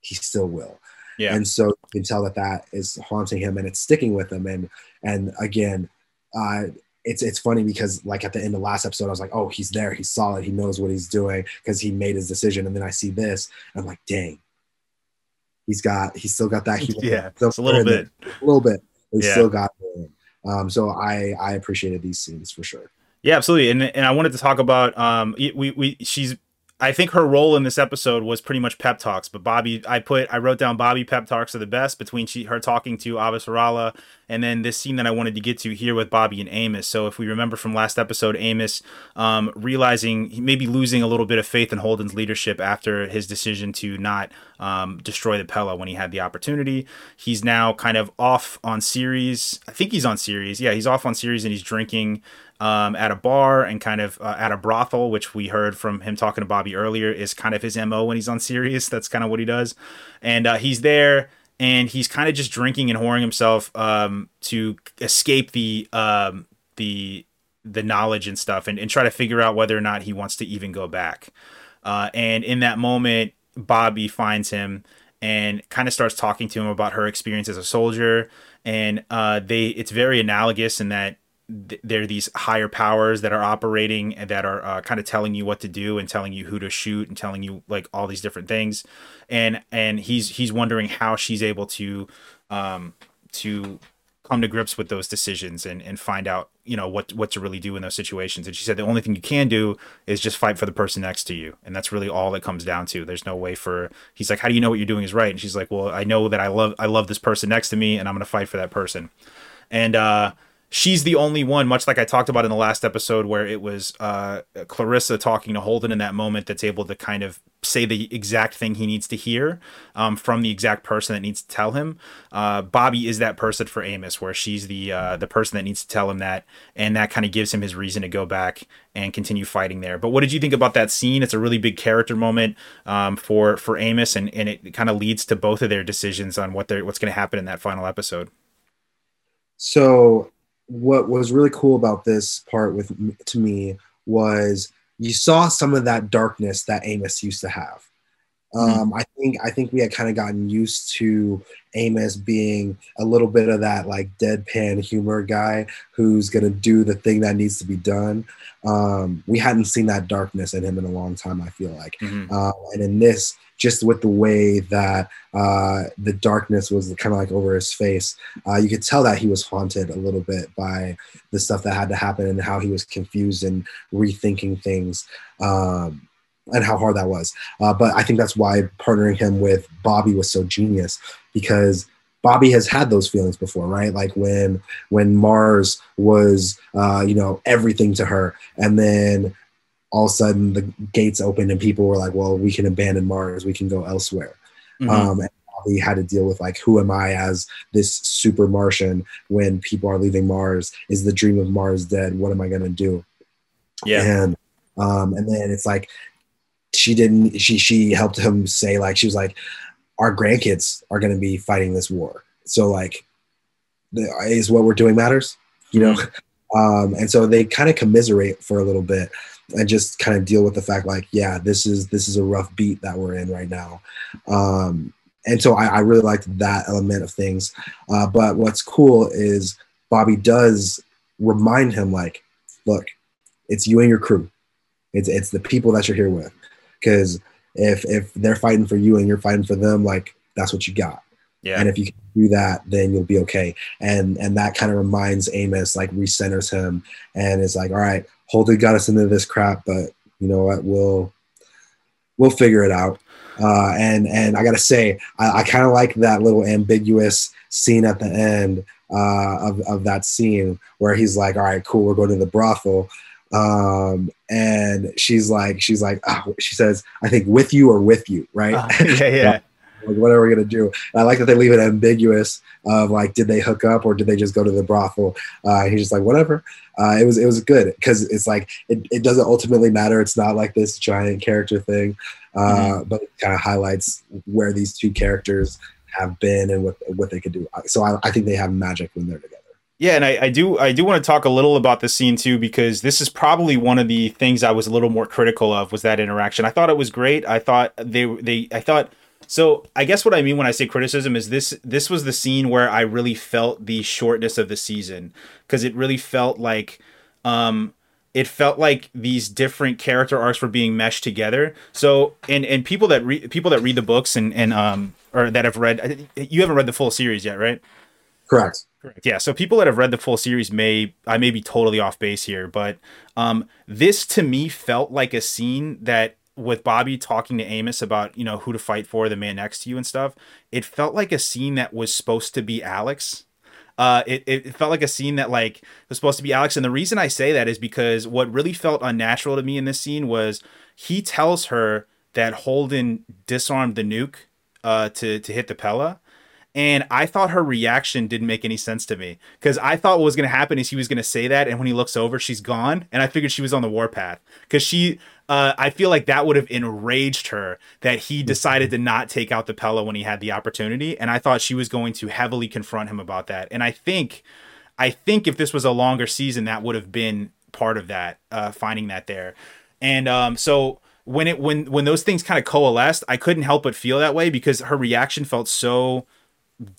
he still will. Yeah. And so you can tell that that is haunting him and it's sticking with him. And and again, uh, it's it's funny because like at the end of last episode, I was like, oh, he's there, he's solid, he knows what he's doing because he made his decision. And then I see this, I'm like, dang, he's got he's still got that. yeah, it's a little bit, a little bit. He's yeah. still got it. Um, so I I appreciated these scenes for sure. Yeah, absolutely. And and I wanted to talk about um we we she's I think her role in this episode was pretty much pep talks. But Bobbie, I put, I wrote down Bobbie pep talks are the best between she, her talking to Avasarala and then this scene that I wanted to get to here with Bobbie and Amos. So if we remember from last episode, Amos um, realizing he may be losing a little bit of faith in Holden's leadership after his decision to not um, destroy the Pella when he had the opportunity. He's now kind of off on Ceres. I think he's on Ceres. Yeah, he's off on Ceres and he's drinking um, at a bar and kind of uh, at a brothel, which we heard from him talking to Bobbie earlier is kind of his MO when he's on Ceres. That's kind of what he does. And uh, he's there and he's kind of just drinking and whoring himself um, to escape the um, the the knowledge and stuff and, and try to figure out whether or not he wants to even go back. Uh, and in that moment, Bobbie finds him and kind of starts talking to him about her experience as a soldier. And uh, they it's very analogous in that th- there are these higher powers that are operating and that are uh, kind of telling you what to do and telling you who to shoot and telling you like all these different things. And and he's he's wondering how she's able to um to come to grips with those decisions and and find out you know what what to really do in those situations. And she said the only thing you can do is just fight for the person next to you. And that's really all it comes down to. There's no way for he's like how do you know what you're doing is right? And she's like well i know that i love i love this person next to me and i'm going to fight for that person. And uh she's the only one, much like I talked about in the last episode, where it was uh, Clarissa talking to Holden in that moment that's able to kind of say the exact thing he needs to hear um, from the exact person that needs to tell him. Uh, Bobbie is that person for Amos, where she's the uh, the person that needs to tell him that, and that kind of gives him his reason to go back and continue fighting there. But what did you think about that scene? It's a really big character moment um, for for Amos, and and it kind of leads to both of their decisions on what they're what's going to happen in that final episode. So what was really cool about this part with to me was you saw some of that darkness that Amos used to have. Mm-hmm. Um, I think I think we had kind of gotten used to Amos being a little bit of that like deadpan humor guy who's gonna do the thing that needs to be done. Um, we hadn't seen that darkness in him in a long time. I feel like, mm-hmm. uh, and in this, just with the way that uh, the darkness was kind of like over his face, uh, you could tell that he was haunted a little bit by the stuff that had to happen and how he was confused and rethinking things. Um, and how hard that was. Uh, but I think that's why partnering him with Bobbie was so genius because Bobbie has had those feelings before, right? Like when when Mars was, uh, you know, everything to her, and then all of a sudden the gates opened and people were like, well, we can abandon Mars, we can go elsewhere. Mm-hmm. Um, and he had to deal with like, who am I as this super Martian when people are leaving Mars? Is the dream of Mars dead? What am I gonna do? Yeah. And um, and then it's like she didn't. She she helped him say like she was like, our grandkids are gonna be fighting this war. So like, the, is what we're doing matters, you know. Mm-hmm. Um, and so they kind of commiserate for a little bit and just kind of deal with the fact like yeah this is this is a rough beat that we're in right now. Um, and so I, I, really liked that element of things. Uh, but what's cool is bobbie does remind him like look it's you and your crew. It's it's the people that you're here with. Because if if they're fighting for you and you're fighting for them like that's what you got. Yeah. And if you can do that, then you'll be okay. And and that kind of reminds Amos, like recenters him, and it's like, all right, Holden got us into this crap, but you know what? We'll we'll figure it out. Uh, and and I gotta say, I, I kind of like that little ambiguous scene at the end uh, of of that scene where he's like, "All right, cool, we're going to the brothel," um, and she's like, she's like, oh, she says, "I think with you or with you," right? Uh, yeah, yeah. like what are we gonna do? And I like that they leave it ambiguous of like, did they hook up or did they just go to the brothel? Uh, he's just like, whatever. Uh, it was it was good because it's like it, it doesn't ultimately matter. It's not like this giant character thing, uh, mm-hmm. but it kind of highlights where these two characters have been and what what they could do. So I, I think they have magic when they're together. Yeah, and I, I, do I do want to talk a little about the scene too because this is probably one of the things I was a little more critical of was that interaction. I thought it was great. I thought they they I thought so I guess what I mean when I say criticism is this this was the scene where I really felt the shortness of the season because it really felt like um it felt like these different character arcs were being meshed together. So and and people that read people that read the books and and um or that have read you haven't read the full series yet, right? Correct. Correct. Yeah. So people that have read the full series may I may be totally off base here, but um, this to me felt like a scene that with Bobbie talking to Amos about you know who to fight for, the man next to you and stuff. It felt like a scene that was supposed to be Alex. Uh, it, it felt like a scene that like was supposed to be Alex, and the reason I say that is because what really felt unnatural to me in this scene was he tells her that Holden disarmed the nuke uh, to to hit the Pella, and I thought her reaction didn't make any sense to me because I thought what was going to happen is he was going to say that, and when he looks over, she's gone, and I figured she was on the warpath because she. Uh, I feel like that would have enraged her that he decided to not take out the Pella when he had the opportunity, and I thought she was going to heavily confront him about that. And I think, I think if this was a longer season, that would have been part of that, uh, finding that there. And um, so when it when when those things kind of coalesced, I couldn't help but feel that way because her reaction felt so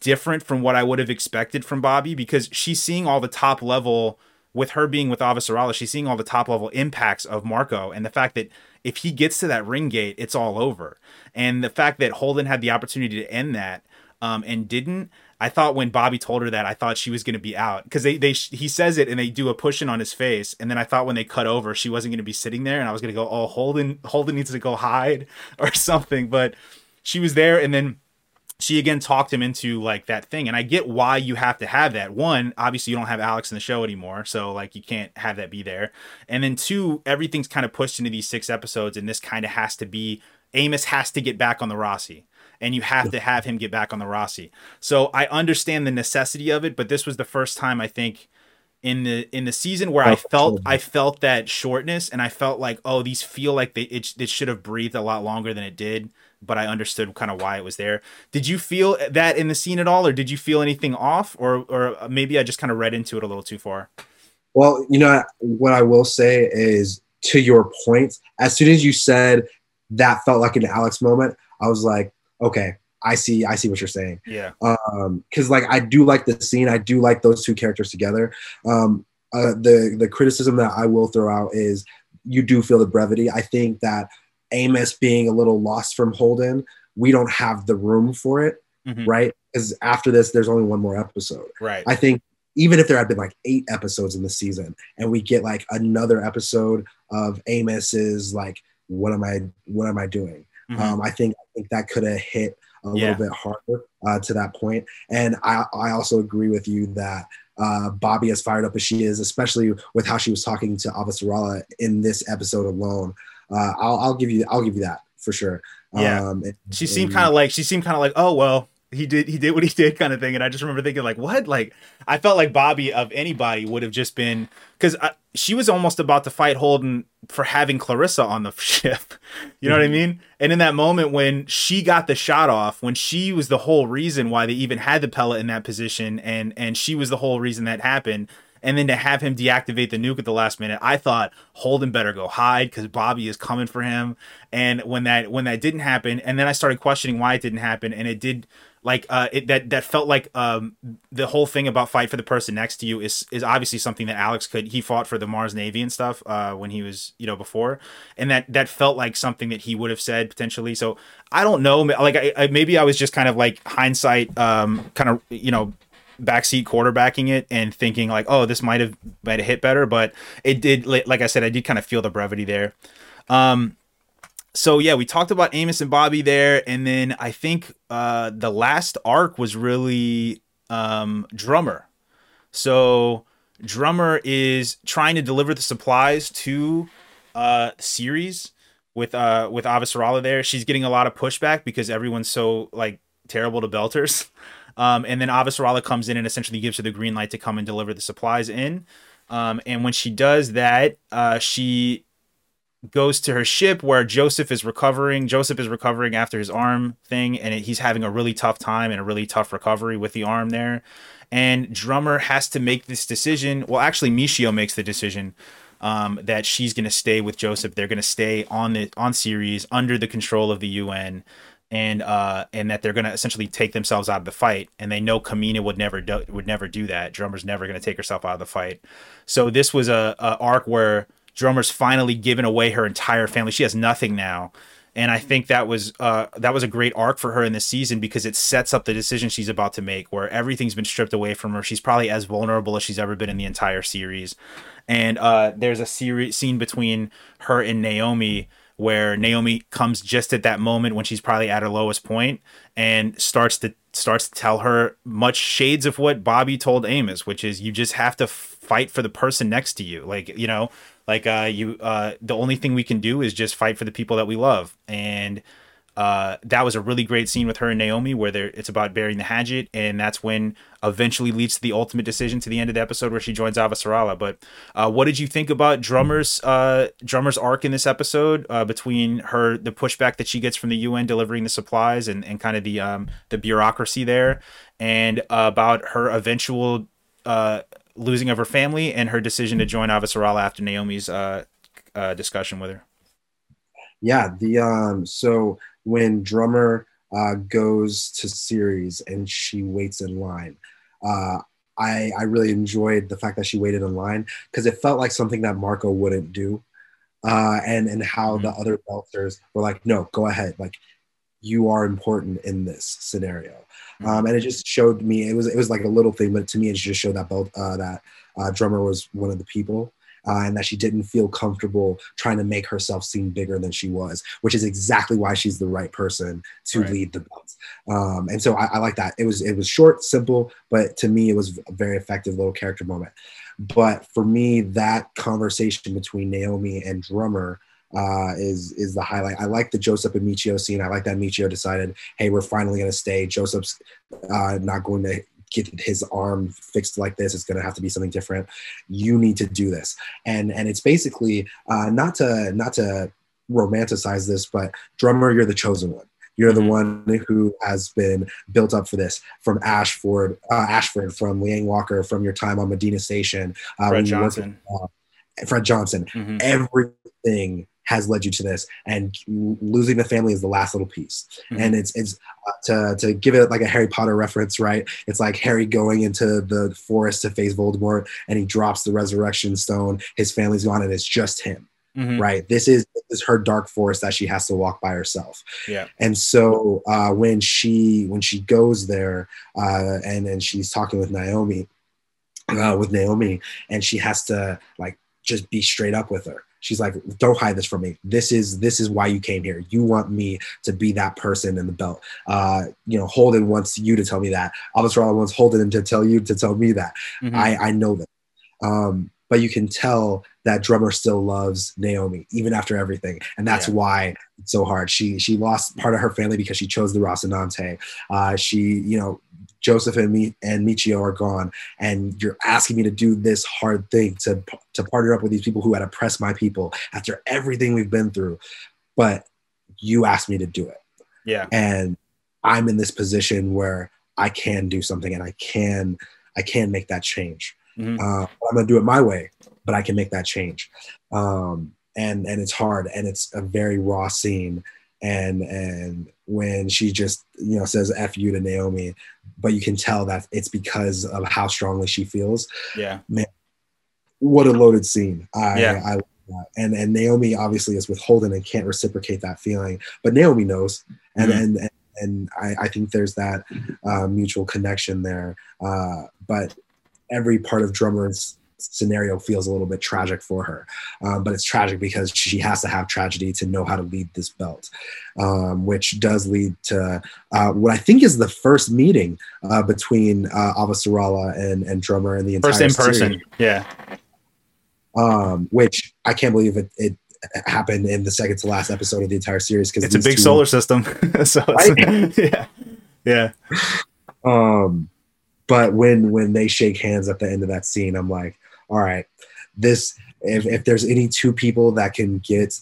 different from what I would have expected from Bobbie because she's seeing all the top level with her being with Avasarala, she's seeing all the top level impacts of Marco and the fact that if he gets to that ring gate, it's all over. And the fact that Holden had the opportunity to end that um, and didn't, I thought when Bobbie told her that, I thought she was going to be out because they, they he says it and they do a push in on his face, and then I thought when they cut over, she wasn't going to be sitting there, and I was going to go, oh, Holden Holden needs to go hide or something, but she was there, and then she again talked him into like that thing. And i get why you have to have that. One obviously you don't have alex in the show anymore so like you can't have that be there. And then two everything's kind of pushed into these six episodes and this kind of has to be amos has to get back on the Roci. and you have to have him get back on the Roci. so i understand the necessity of it but this was the first time i think in the in the season where I felt I felt that shortness and I felt like oh these feel like they it, it should have breathed a lot longer than it did but I understood kind of why it was there. Did you feel that in the scene at all, or did you feel anything off, or or maybe I just kind of read into it a little too far? Well, you know what I will say is to your point. As soon as you said that felt like an Alex moment, I was like, okay, I see, I see what you're saying. Yeah. Um, because like I do like the scene. I do like those two characters together. Um, uh, the the criticism that I will throw out is you do feel the brevity. I think that Amos being a little lost from Holden, we don't have the room for it, mm-hmm. right? Because after this, there's only one more episode. Right. I think even if there had been like eight episodes in the season and we get like another episode of Amos's like, what am I, what am I doing? Mm-hmm. Um, I think I think that could have hit a yeah. little bit harder uh, to that point. And I, I also agree with you that uh, Bobbie, as fired up as she is, especially with how she was talking to Avasarala in this episode alone, uh, I'll, I'll give you I'll give you that for sure. Yeah, um, and, she seemed kind of like she seemed kind of like oh well he did he did what he did kind of thing and i just remember thinking like what like i felt like bobbie of anybody would have just been because she was almost about to fight holden for having clarissa on the ship you know mm-hmm. what i mm-hmm. mean and in that moment when she got the shot off when she was the whole reason why they even had the Pella in that position and and she was the whole reason that happened and then to have him deactivate the nuke at the last minute, I thought Holden better go hide because Bobbie is coming for him. And when that when that didn't happen, and then I started questioning why it didn't happen, and it did like uh it, that that felt like um the whole thing about fight for the person next to you is is obviously something that Alex could he fought for the Mars Navy and stuff uh when he was you know before and that that felt like something that he would have said potentially so I don't know like I, I maybe I was just kind of like hindsight um kind of you know backseat quarterbacking it and thinking like, oh, this might have might have hit better, but it did. Like I said, I did kind of feel the brevity there. Um, so yeah, we talked about Amos and Bobbie there, and then I think uh, the last arc was really um, Drummer. So Drummer is trying to deliver the supplies to uh, Ceres with uh with Avasarala there. She's getting a lot of pushback because everyone's so like terrible to belters. Um, and then Avasarala comes in and essentially gives her the green light to come and deliver the supplies in. Um, and when she does that, uh, she goes to her ship where Joseph is recovering. Joseph is recovering after his arm thing, and he's having a really tough time and a really tough recovery with the arm there. And Drummer has to make this decision. Well, actually, Michio makes the decision um, that she's going to stay with Joseph. They're going to stay on the on Ceres under the control of the UN and uh and that they're going to essentially take themselves out of the fight. And they know Camina would never do would never do that. Drummer's never going to take herself out of the fight. So this was a, a arc where drummer's finally given away her entire family. She has nothing now. And I think that was uh, that was a great arc for her in this season because it sets up the decision she's about to make, where everything's been stripped away from her. She's probably as vulnerable as she's ever been in the entire series. And uh, there's a series scene between her and Naomi where Naomi comes just at that moment when she's probably at her lowest point and starts to starts to tell her much shades of what Bobbie told Amos, which is you just have to fight for the person next to you. Like, you know, like uh you uh the only thing we can do is just fight for the people that we love. And uh, that was a really great scene with her and Naomi where it's about burying the hatchet, and that's when eventually leads to the ultimate decision to the end of the episode where she joins Avasarala. But uh, what did you think about Drummer's uh, Drummer's arc in this episode uh, between her the pushback that she gets from the UN delivering the supplies and, and kind of the um, the bureaucracy there, and about her eventual uh, losing of her family and her decision to join Avasarala after Naomi's uh, discussion with her? Yeah, the um so when drummer uh, goes to Ceres and she waits in line. Uh, I, I really enjoyed the fact that she waited in line because it felt like something that Marco wouldn't do. Uh, and and how mm-hmm. the other belters were like, no, go ahead, like you are important in this scenario. Mm-hmm. Um, and it just showed me it was it was like a little thing, but to me it just showed that belt uh, that uh, drummer was one of the people uh, and that she didn't feel comfortable trying to make herself seem bigger than she was, which is exactly why she's the right person to right. lead the belt. Um, and so I, I like that. It was it was short, simple, but to me it was a very effective little character moment. But for me, that conversation between Naomi and Drummer uh, is is the highlight. I like the Joseph and Michio scene. I like that Michio decided, hey, we're finally going to stay. Joseph's uh, not going to get his arm fixed like this it's going to have to be something different you need to do this and and it's basically uh, not to not to romanticize this but drummer you're the chosen one you're the mm-hmm. one who has been built up for this from Ashford, uh, Ashford, from Liang Walker, from your time on Medina Station. Uh, Fred Johnson. With, uh, Fred Johnson. Mm-hmm. Everything has led you to this and losing the family is the last little piece. Mm-hmm. and it's it's uh, to to give it like a harry potter reference right? It's like harry going into the forest to face voldemort and he drops the resurrection stone. His family's gone and it's just him mm-hmm. right? This is this is her dark forest that she has to walk by herself. Yeah. And so uh, when she when she goes there uh, and then she's talking with naomi uh, with naomi and she has to like just be straight up with her she's like don't hide this from me this is this is why you came here you want me to be that person in the belt uh you know holden wants you to tell me that Avasarala wants holden to tell you to tell me that mm-hmm. i i know that um but you can tell that drummer still loves Naomi even after everything, and that's yeah. why it's so hard. She she lost part of her family because she chose the Rocinante. Uh, she you know Joseph and me and Michio are gone, and you're asking me to do this hard thing to to partner up with these people who had oppressed my people after everything we've been through, but you asked me to do it. Yeah, and I'm in this position where I can do something, and I can I can make that change. Mm-hmm. Uh, I'm gonna do it my way, but I can make that change. Um, and and it's hard, and it's a very raw scene and and when she just you know says "f you" to Naomi, but you can tell that it's because of how strongly she feels. Yeah, man, what a loaded scene. I, yeah. I and and Naomi obviously is withholding and can't reciprocate that feeling, but Naomi knows, and mm-hmm. and, and and I, I think there's that uh, mutual connection there. Uh, but every part of Drummer's scenario feels a little bit tragic for her. Um, but it's tragic because she has to have tragedy to know how to lead this belt, um, which does lead to uh, what I think is the first meeting uh, between uh, Avasarala and, and Drummer and the entire first in person. Yeah. Um, which I can't believe it, it happened in the second to last episode of the entire series because it's a big two, solar system. so yeah, yeah. Um, but when when they shake hands at the end of that scene, I'm like, all right, this if, if there's any two people that can get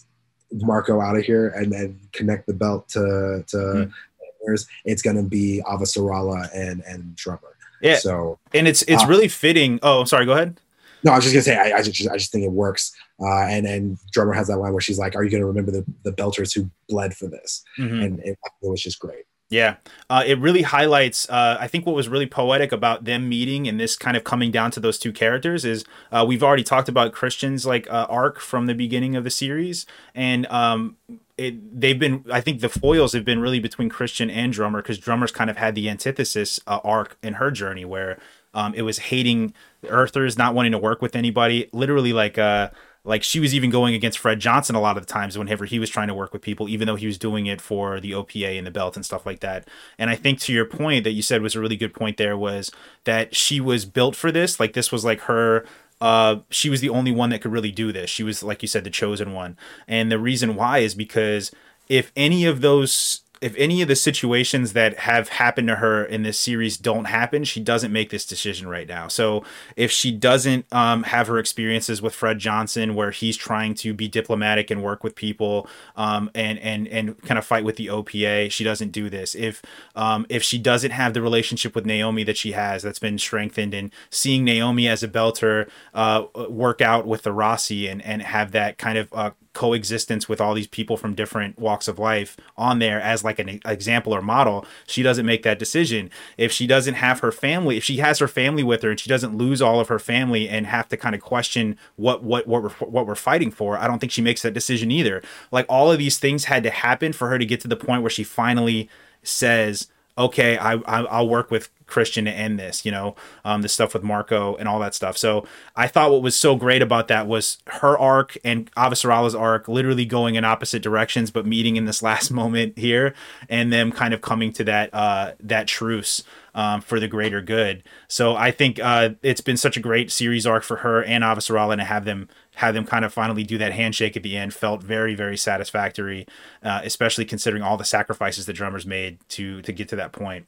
Marco out of here and then connect the belt to to mm-hmm. it's gonna be Avasarala and and Drummer. Yeah. So and it's it's uh, really fitting. Oh, sorry. Go ahead. No, I was just gonna say I, I just I just think it works. Uh, and and Drummer has that line where she's like, "Are you gonna remember the the belters who bled for this?" Mm-hmm. And it, it was just great. Yeah, uh, it really highlights. Uh, I think what was really poetic about them meeting and this kind of coming down to those two characters is uh, we've already talked about Chrisjen's like uh, arc from the beginning of the series, and um, it, they've been. I think the foils have been really between Chrisjen and Drummer because Drummer's kind of had the antithesis uh, arc in her journey where um, it was hating Earthers, not wanting to work with anybody. Literally, like uh, like she was even going against Fred Johnson a lot of the times whenever he was trying to work with people, even though he was doing it for the OPA and the belt and stuff like that. And I think to your point that you said was a really good point there was that she was built for this. Like this was like her uh, she was the only one that could really do this. She was, like you said, the chosen one. And the reason why is because if any of those if any of the situations that have happened to her in this series don't happen, she doesn't make this decision right now. So if she doesn't um, have her experiences with Fred Johnson, where he's trying to be diplomatic and work with people um, and and and kind of fight with the OPA, she doesn't do this. If um, if she doesn't have the relationship with Naomi that she has, that's been strengthened, and seeing Naomi as a belter uh, work out with the Roci and and have that kind of uh, coexistence with all these people from different walks of life on there as like an example or model she doesn't make that decision. If she doesn't have her family if she has her family with her and she doesn't lose all of her family and have to kind of question what what what we're what we're fighting for i don't think she makes that decision either. Like all of these things had to happen for her to get to the point where she finally says okay I, I i'll work with Chrisjen to end this, you know, um, the stuff with Marco and all that stuff. So I thought what was so great about that was her arc and Avasarala's arc literally going in opposite directions, but meeting in this last moment here and them kind of coming to that uh, that truce um, for the greater good. So I think uh, it's been such a great series arc for her and Avasarala to have them have them kind of finally do that handshake at the end felt very very satisfactory, uh, especially considering all the sacrifices the drummers made to to get to that point.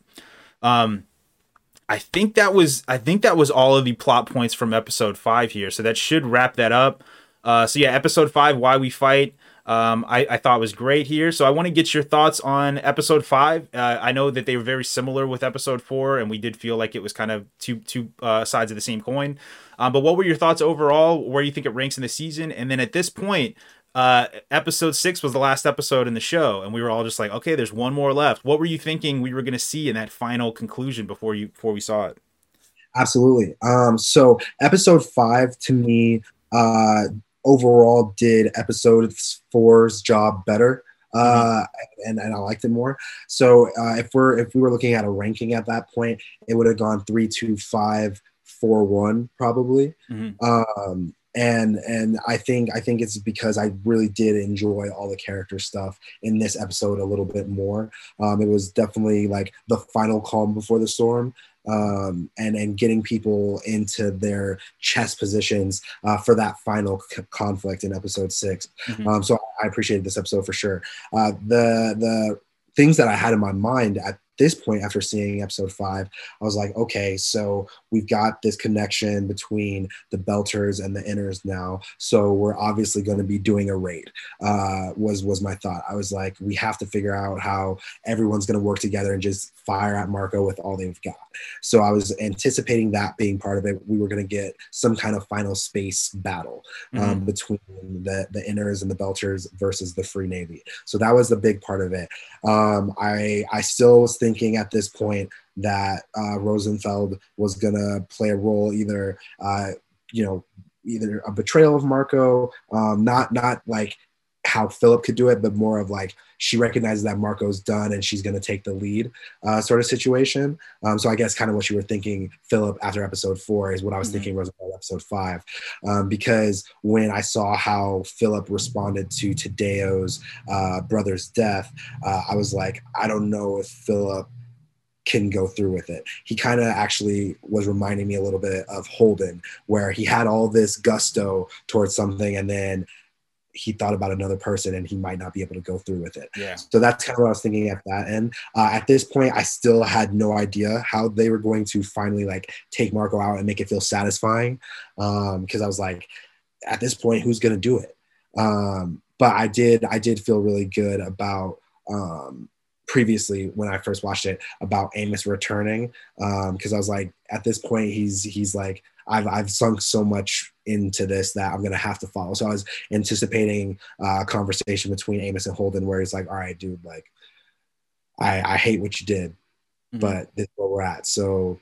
Um, I think that was I think that was all of the plot points from episode five here. So that should wrap that up. Uh, so yeah, episode five, why we fight. Um, I, I thought was great here. So I want to get your thoughts on episode five. Uh, I know that they were very similar with episode four, and we did feel like it was kind of two two uh, sides of the same coin. Um, but what were your thoughts overall? Where do you think it ranks in the season? And then at this point, uh, episode six was the last episode in the show, and we were all just like, okay, there's one more left. What were you thinking we were going to see in that final conclusion before you before we saw it? Absolutely. Um, so episode five to me uh, overall did episode four's job better. Uh, and, and I liked it more. So uh, if we're if we were looking at a ranking at that point, it would have gone three, two, five, four, one, probably. Mm-hmm. Um, and and I think I think it's because I really did enjoy all the character stuff in this episode a little bit more. Um, it was definitely like the final calm before the storm, um, and and getting people into their chess positions uh, for that final c- conflict in episode 6 mm-hmm. um, so I appreciated this episode for sure. Uh, the the things that I had in my mind at this point, after seeing episode five, I was like, okay, so we've got this connection between the Belters and the Inners now. So we're obviously going to be doing a raid. Uh, was was my thought. I was like, we have to figure out how everyone's going to work together and just fire at Marco with all they've got. So I was anticipating that being part of it. We were going to get some kind of final space battle um, mm-hmm. between the the Inners and the Belters versus the Free Navy. So that was the big part of it. Um, I I still was thinking thinking at this point that uh, Rosenfeld was going to play a role either, uh, you know, either a betrayal of Marco, um, not not like how Filip could do it, but more of like she recognizes that Marco's done and she's going to take the lead uh, sort of situation. Um, so I guess kind of what you were thinking, Filip, after episode four is what I was mm-hmm. thinking was episode five. Um, because when I saw how Filip responded to Tadeo's uh, brother's death, uh, I was like, I don't know if Filip can go through with it. He kind of actually was reminding me a little bit of Holden, where he had all this gusto towards something and then he thought about another person and he might not be able to go through with it. Yeah. So that's kind of what I was thinking at that end. Uh, at this point, I still had no idea how they were going to finally like take Marco out and make it feel satisfying. Um, because I was like, at this point, who's going to do it? Um, but I did, I did feel really good about, um, previously when I first watched it about Amos returning. Um, cause I was like, at this point, he's, he's like, I've, I've sunk so much into this that I'm gonna have to follow. So I was anticipating a conversation between Amos and Holden where he's like, all right, dude, like I, I hate what you did, mm-hmm. but this is where we're at. So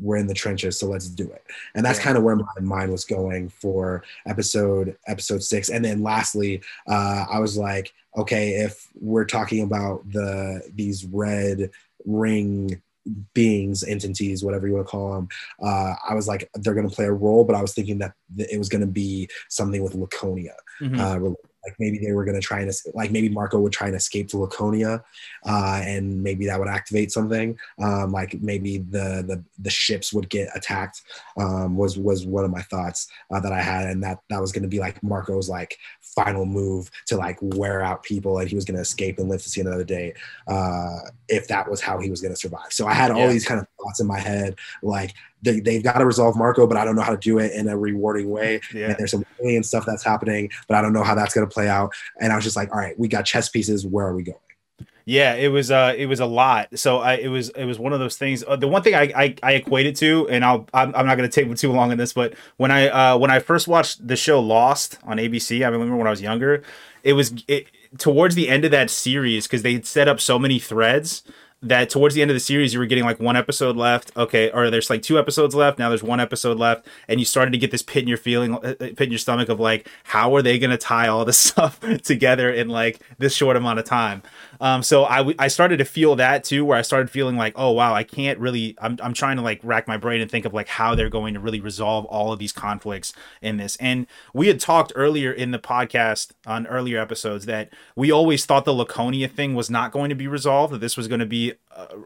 we're in the trenches, so let's do it. And that's yeah. kind of where my mind was going for episode episode six. And then lastly, uh, I was like, okay, if we're talking about the these red ring beings, entities, whatever you want to call them. Uh, I was like, they're going to play a role, but I was thinking that it was going to be something with Laconia. Mm-hmm. Uh, like maybe they were going to try and like maybe Marco would try and escape to Laconia, uh, and maybe that would activate something. Um, like maybe the the the ships would get attacked. Um, was was one of my thoughts uh, that I had, and that that was going to be like Marco's like final move to like wear out people, and he was going to escape and live to see another day. Uh, if that was how he was going to survive, so I had all yeah. these kind of thoughts in my head, like they, they've got to resolve Marco, but I don't know how to do it in a rewarding way. Yeah. And there's some alien stuff that's happening, but I don't know how that's going to play out. And I was just like, all right, we got chess pieces. Where are we going? Yeah, it was uh, it was a lot. So I, it was it was one of those things. Uh, the one thing I, I, I equated to, and I'll I'm, I'm not going to take too long in this, but when I uh, when I first watched the show Lost on ABC, I remember when I was younger, it was it, towards the end of that series because they had set up so many threads that towards the end of the series you were getting like one episode left okay or there's like two episodes left now there's one episode left and you started to get this pit in your feeling uh, uh, pit in your stomach of like how are they going to tie all this stuff together in like this short amount of time um, so I, I started to feel that too, where I started feeling like, oh wow, I can't really. I'm I'm trying to like rack my brain and think of like how they're going to really resolve all of these conflicts in this. And we had talked earlier in the podcast on earlier episodes that we always thought the Laconia thing was not going to be resolved. That this was going to be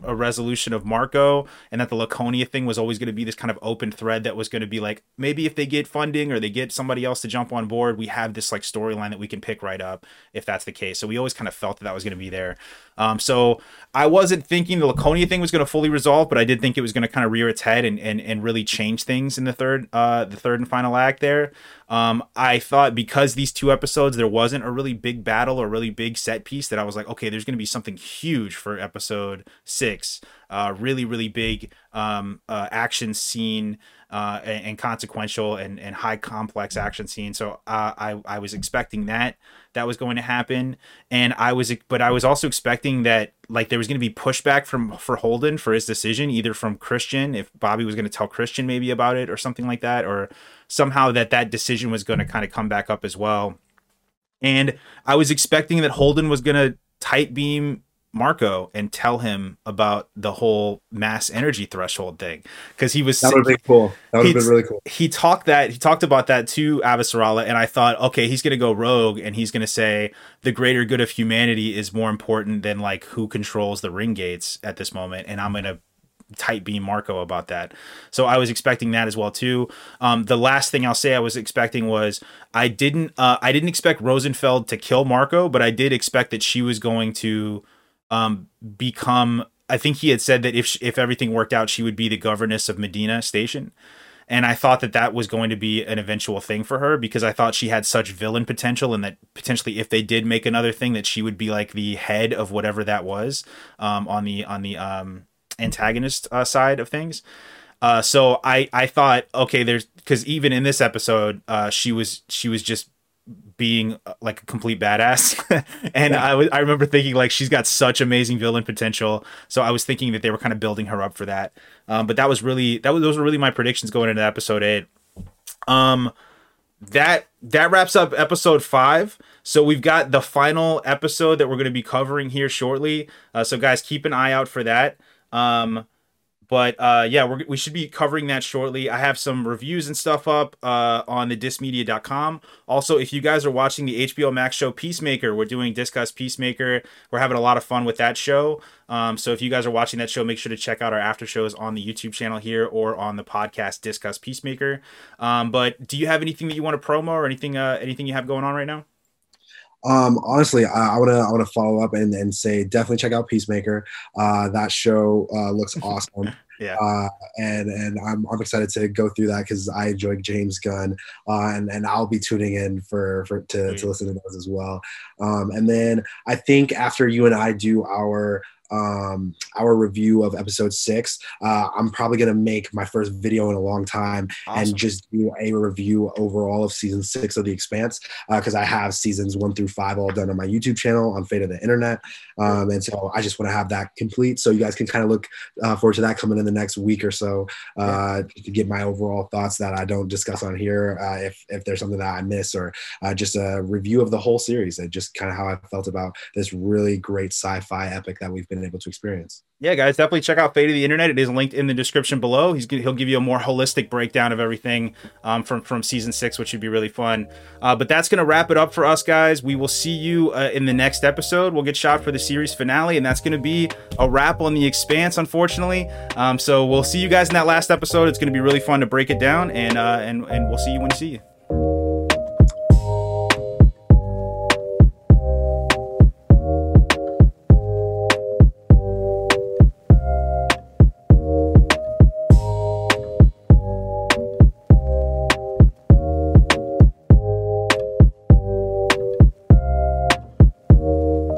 a, resolution of Marco, and that the Laconia thing was always going to be this kind of open thread that was going to be like maybe if they get funding or they get somebody else to jump on board, we have this like storyline that we can pick right up if that's the case. So we always kind of felt that that was going to be there there. Um, so I wasn't thinking the Laconia thing was going to fully resolve, but I did think it was going to kind of rear its head and, and, and really change things in the third uh, the third and final act there. Um, I thought because these two episodes there wasn't a really big battle or really big set piece that I was like, okay, there's going to be something huge for episode six. Uh, really, really big um, uh, action scene uh, and, and, consequential and, and high complex action scene. So uh, I I was expecting that that was going to happen, and I was but I was also expecting that like there was going to be pushback from for Holden for his decision, either from Chrisjen if Bobbie was going to tell Chrisjen maybe about it or something like that, or somehow that that decision was going to kind of come back up as well. And I was expecting that Holden was going to tight beam Marco and tell him about the whole mass energy threshold thing because he was that would be cool. That would have been really cool. He talked that he talked about that to Avasarala, and I thought, okay, he's gonna go rogue and he's gonna say the greater good of humanity is more important than like who controls the ring gates at this moment, and I'm gonna tight beam Marco about that. So I was expecting that as well too. Um, the last thing I'll say I was expecting was I didn't uh, I didn't expect Rosenfeld to kill Marco, but I did expect that she was going to um, become. I think he had said that if if everything worked out, she would be the governess of Medina Station. And I thought that that was going to be an eventual thing for her because I thought she had such villain potential, and that potentially, if they did make another thing, that she would be like the head of whatever that was um, on the on the um, antagonist uh, side of things. Uh, so I I thought okay, there's because even in this episode, uh, she was she was just being uh, like a complete badass. And yeah. I, w- I remember thinking like she's got such amazing villain potential. So i was thinking that they were kind of building her up for that. Um, but that was really that was those were really my predictions going into episode 8 um that that wraps up episode 5 so we've got the final episode that we're going to be covering here shortly. Uh, so guys keep an eye out for that um but uh, yeah, we're we should be covering that shortly. I have some reviews and stuff up uh, on the dismedia.com. Also, if you guys are watching the HBO Max show Peacemaker, we're doing Discuss Peacemaker. We're having a lot of fun with that show. Um, so if you guys are watching that show, make sure to check out our after shows on the YouTube channel here or on the podcast Discuss Peacemaker. Um, but do you have anything that you want to promo or anything uh, anything you have going on right now? Um, honestly, I, I wanna I wanna follow up and, and say definitely check out Peacemaker. Uh, that show uh, looks awesome. yeah. Uh, and and I'm, I'm excited to go through that because I enjoy James Gunn, uh, and and I'll be tuning in for for to, to listen to those as well. Um, and then I think after you and I do our um, our review of episode six. Uh, I'm probably going to make my first video in a long time awesome. and just do a review overall of season six of The Expanse because uh, I have seasons one through five all done on my YouTube channel on Fade of the Internet. Um, and so I just want to have that complete so you guys can kind of look uh, forward to that coming in the next week or so uh, to get my overall thoughts that I don't discuss on here uh, if, if there's something that I miss or uh, just a review of the whole series and just kind of how I felt about this really great sci fi epic that we've been been able to experience. Yeah, guys, definitely check out Fade of the Internet. It is linked in the description below. He's he'll give you a more holistic breakdown of everything um, from from season six, which should be really fun. Uh, but that's gonna wrap it up for us, guys. We will see you uh, in the next episode. We'll get shot for the series finale, and that's gonna be a wrap on the Expanse, unfortunately. Um, so we'll see you guys in that last episode. It's gonna be really fun to break it down, and uh, and and we'll see you when you see you.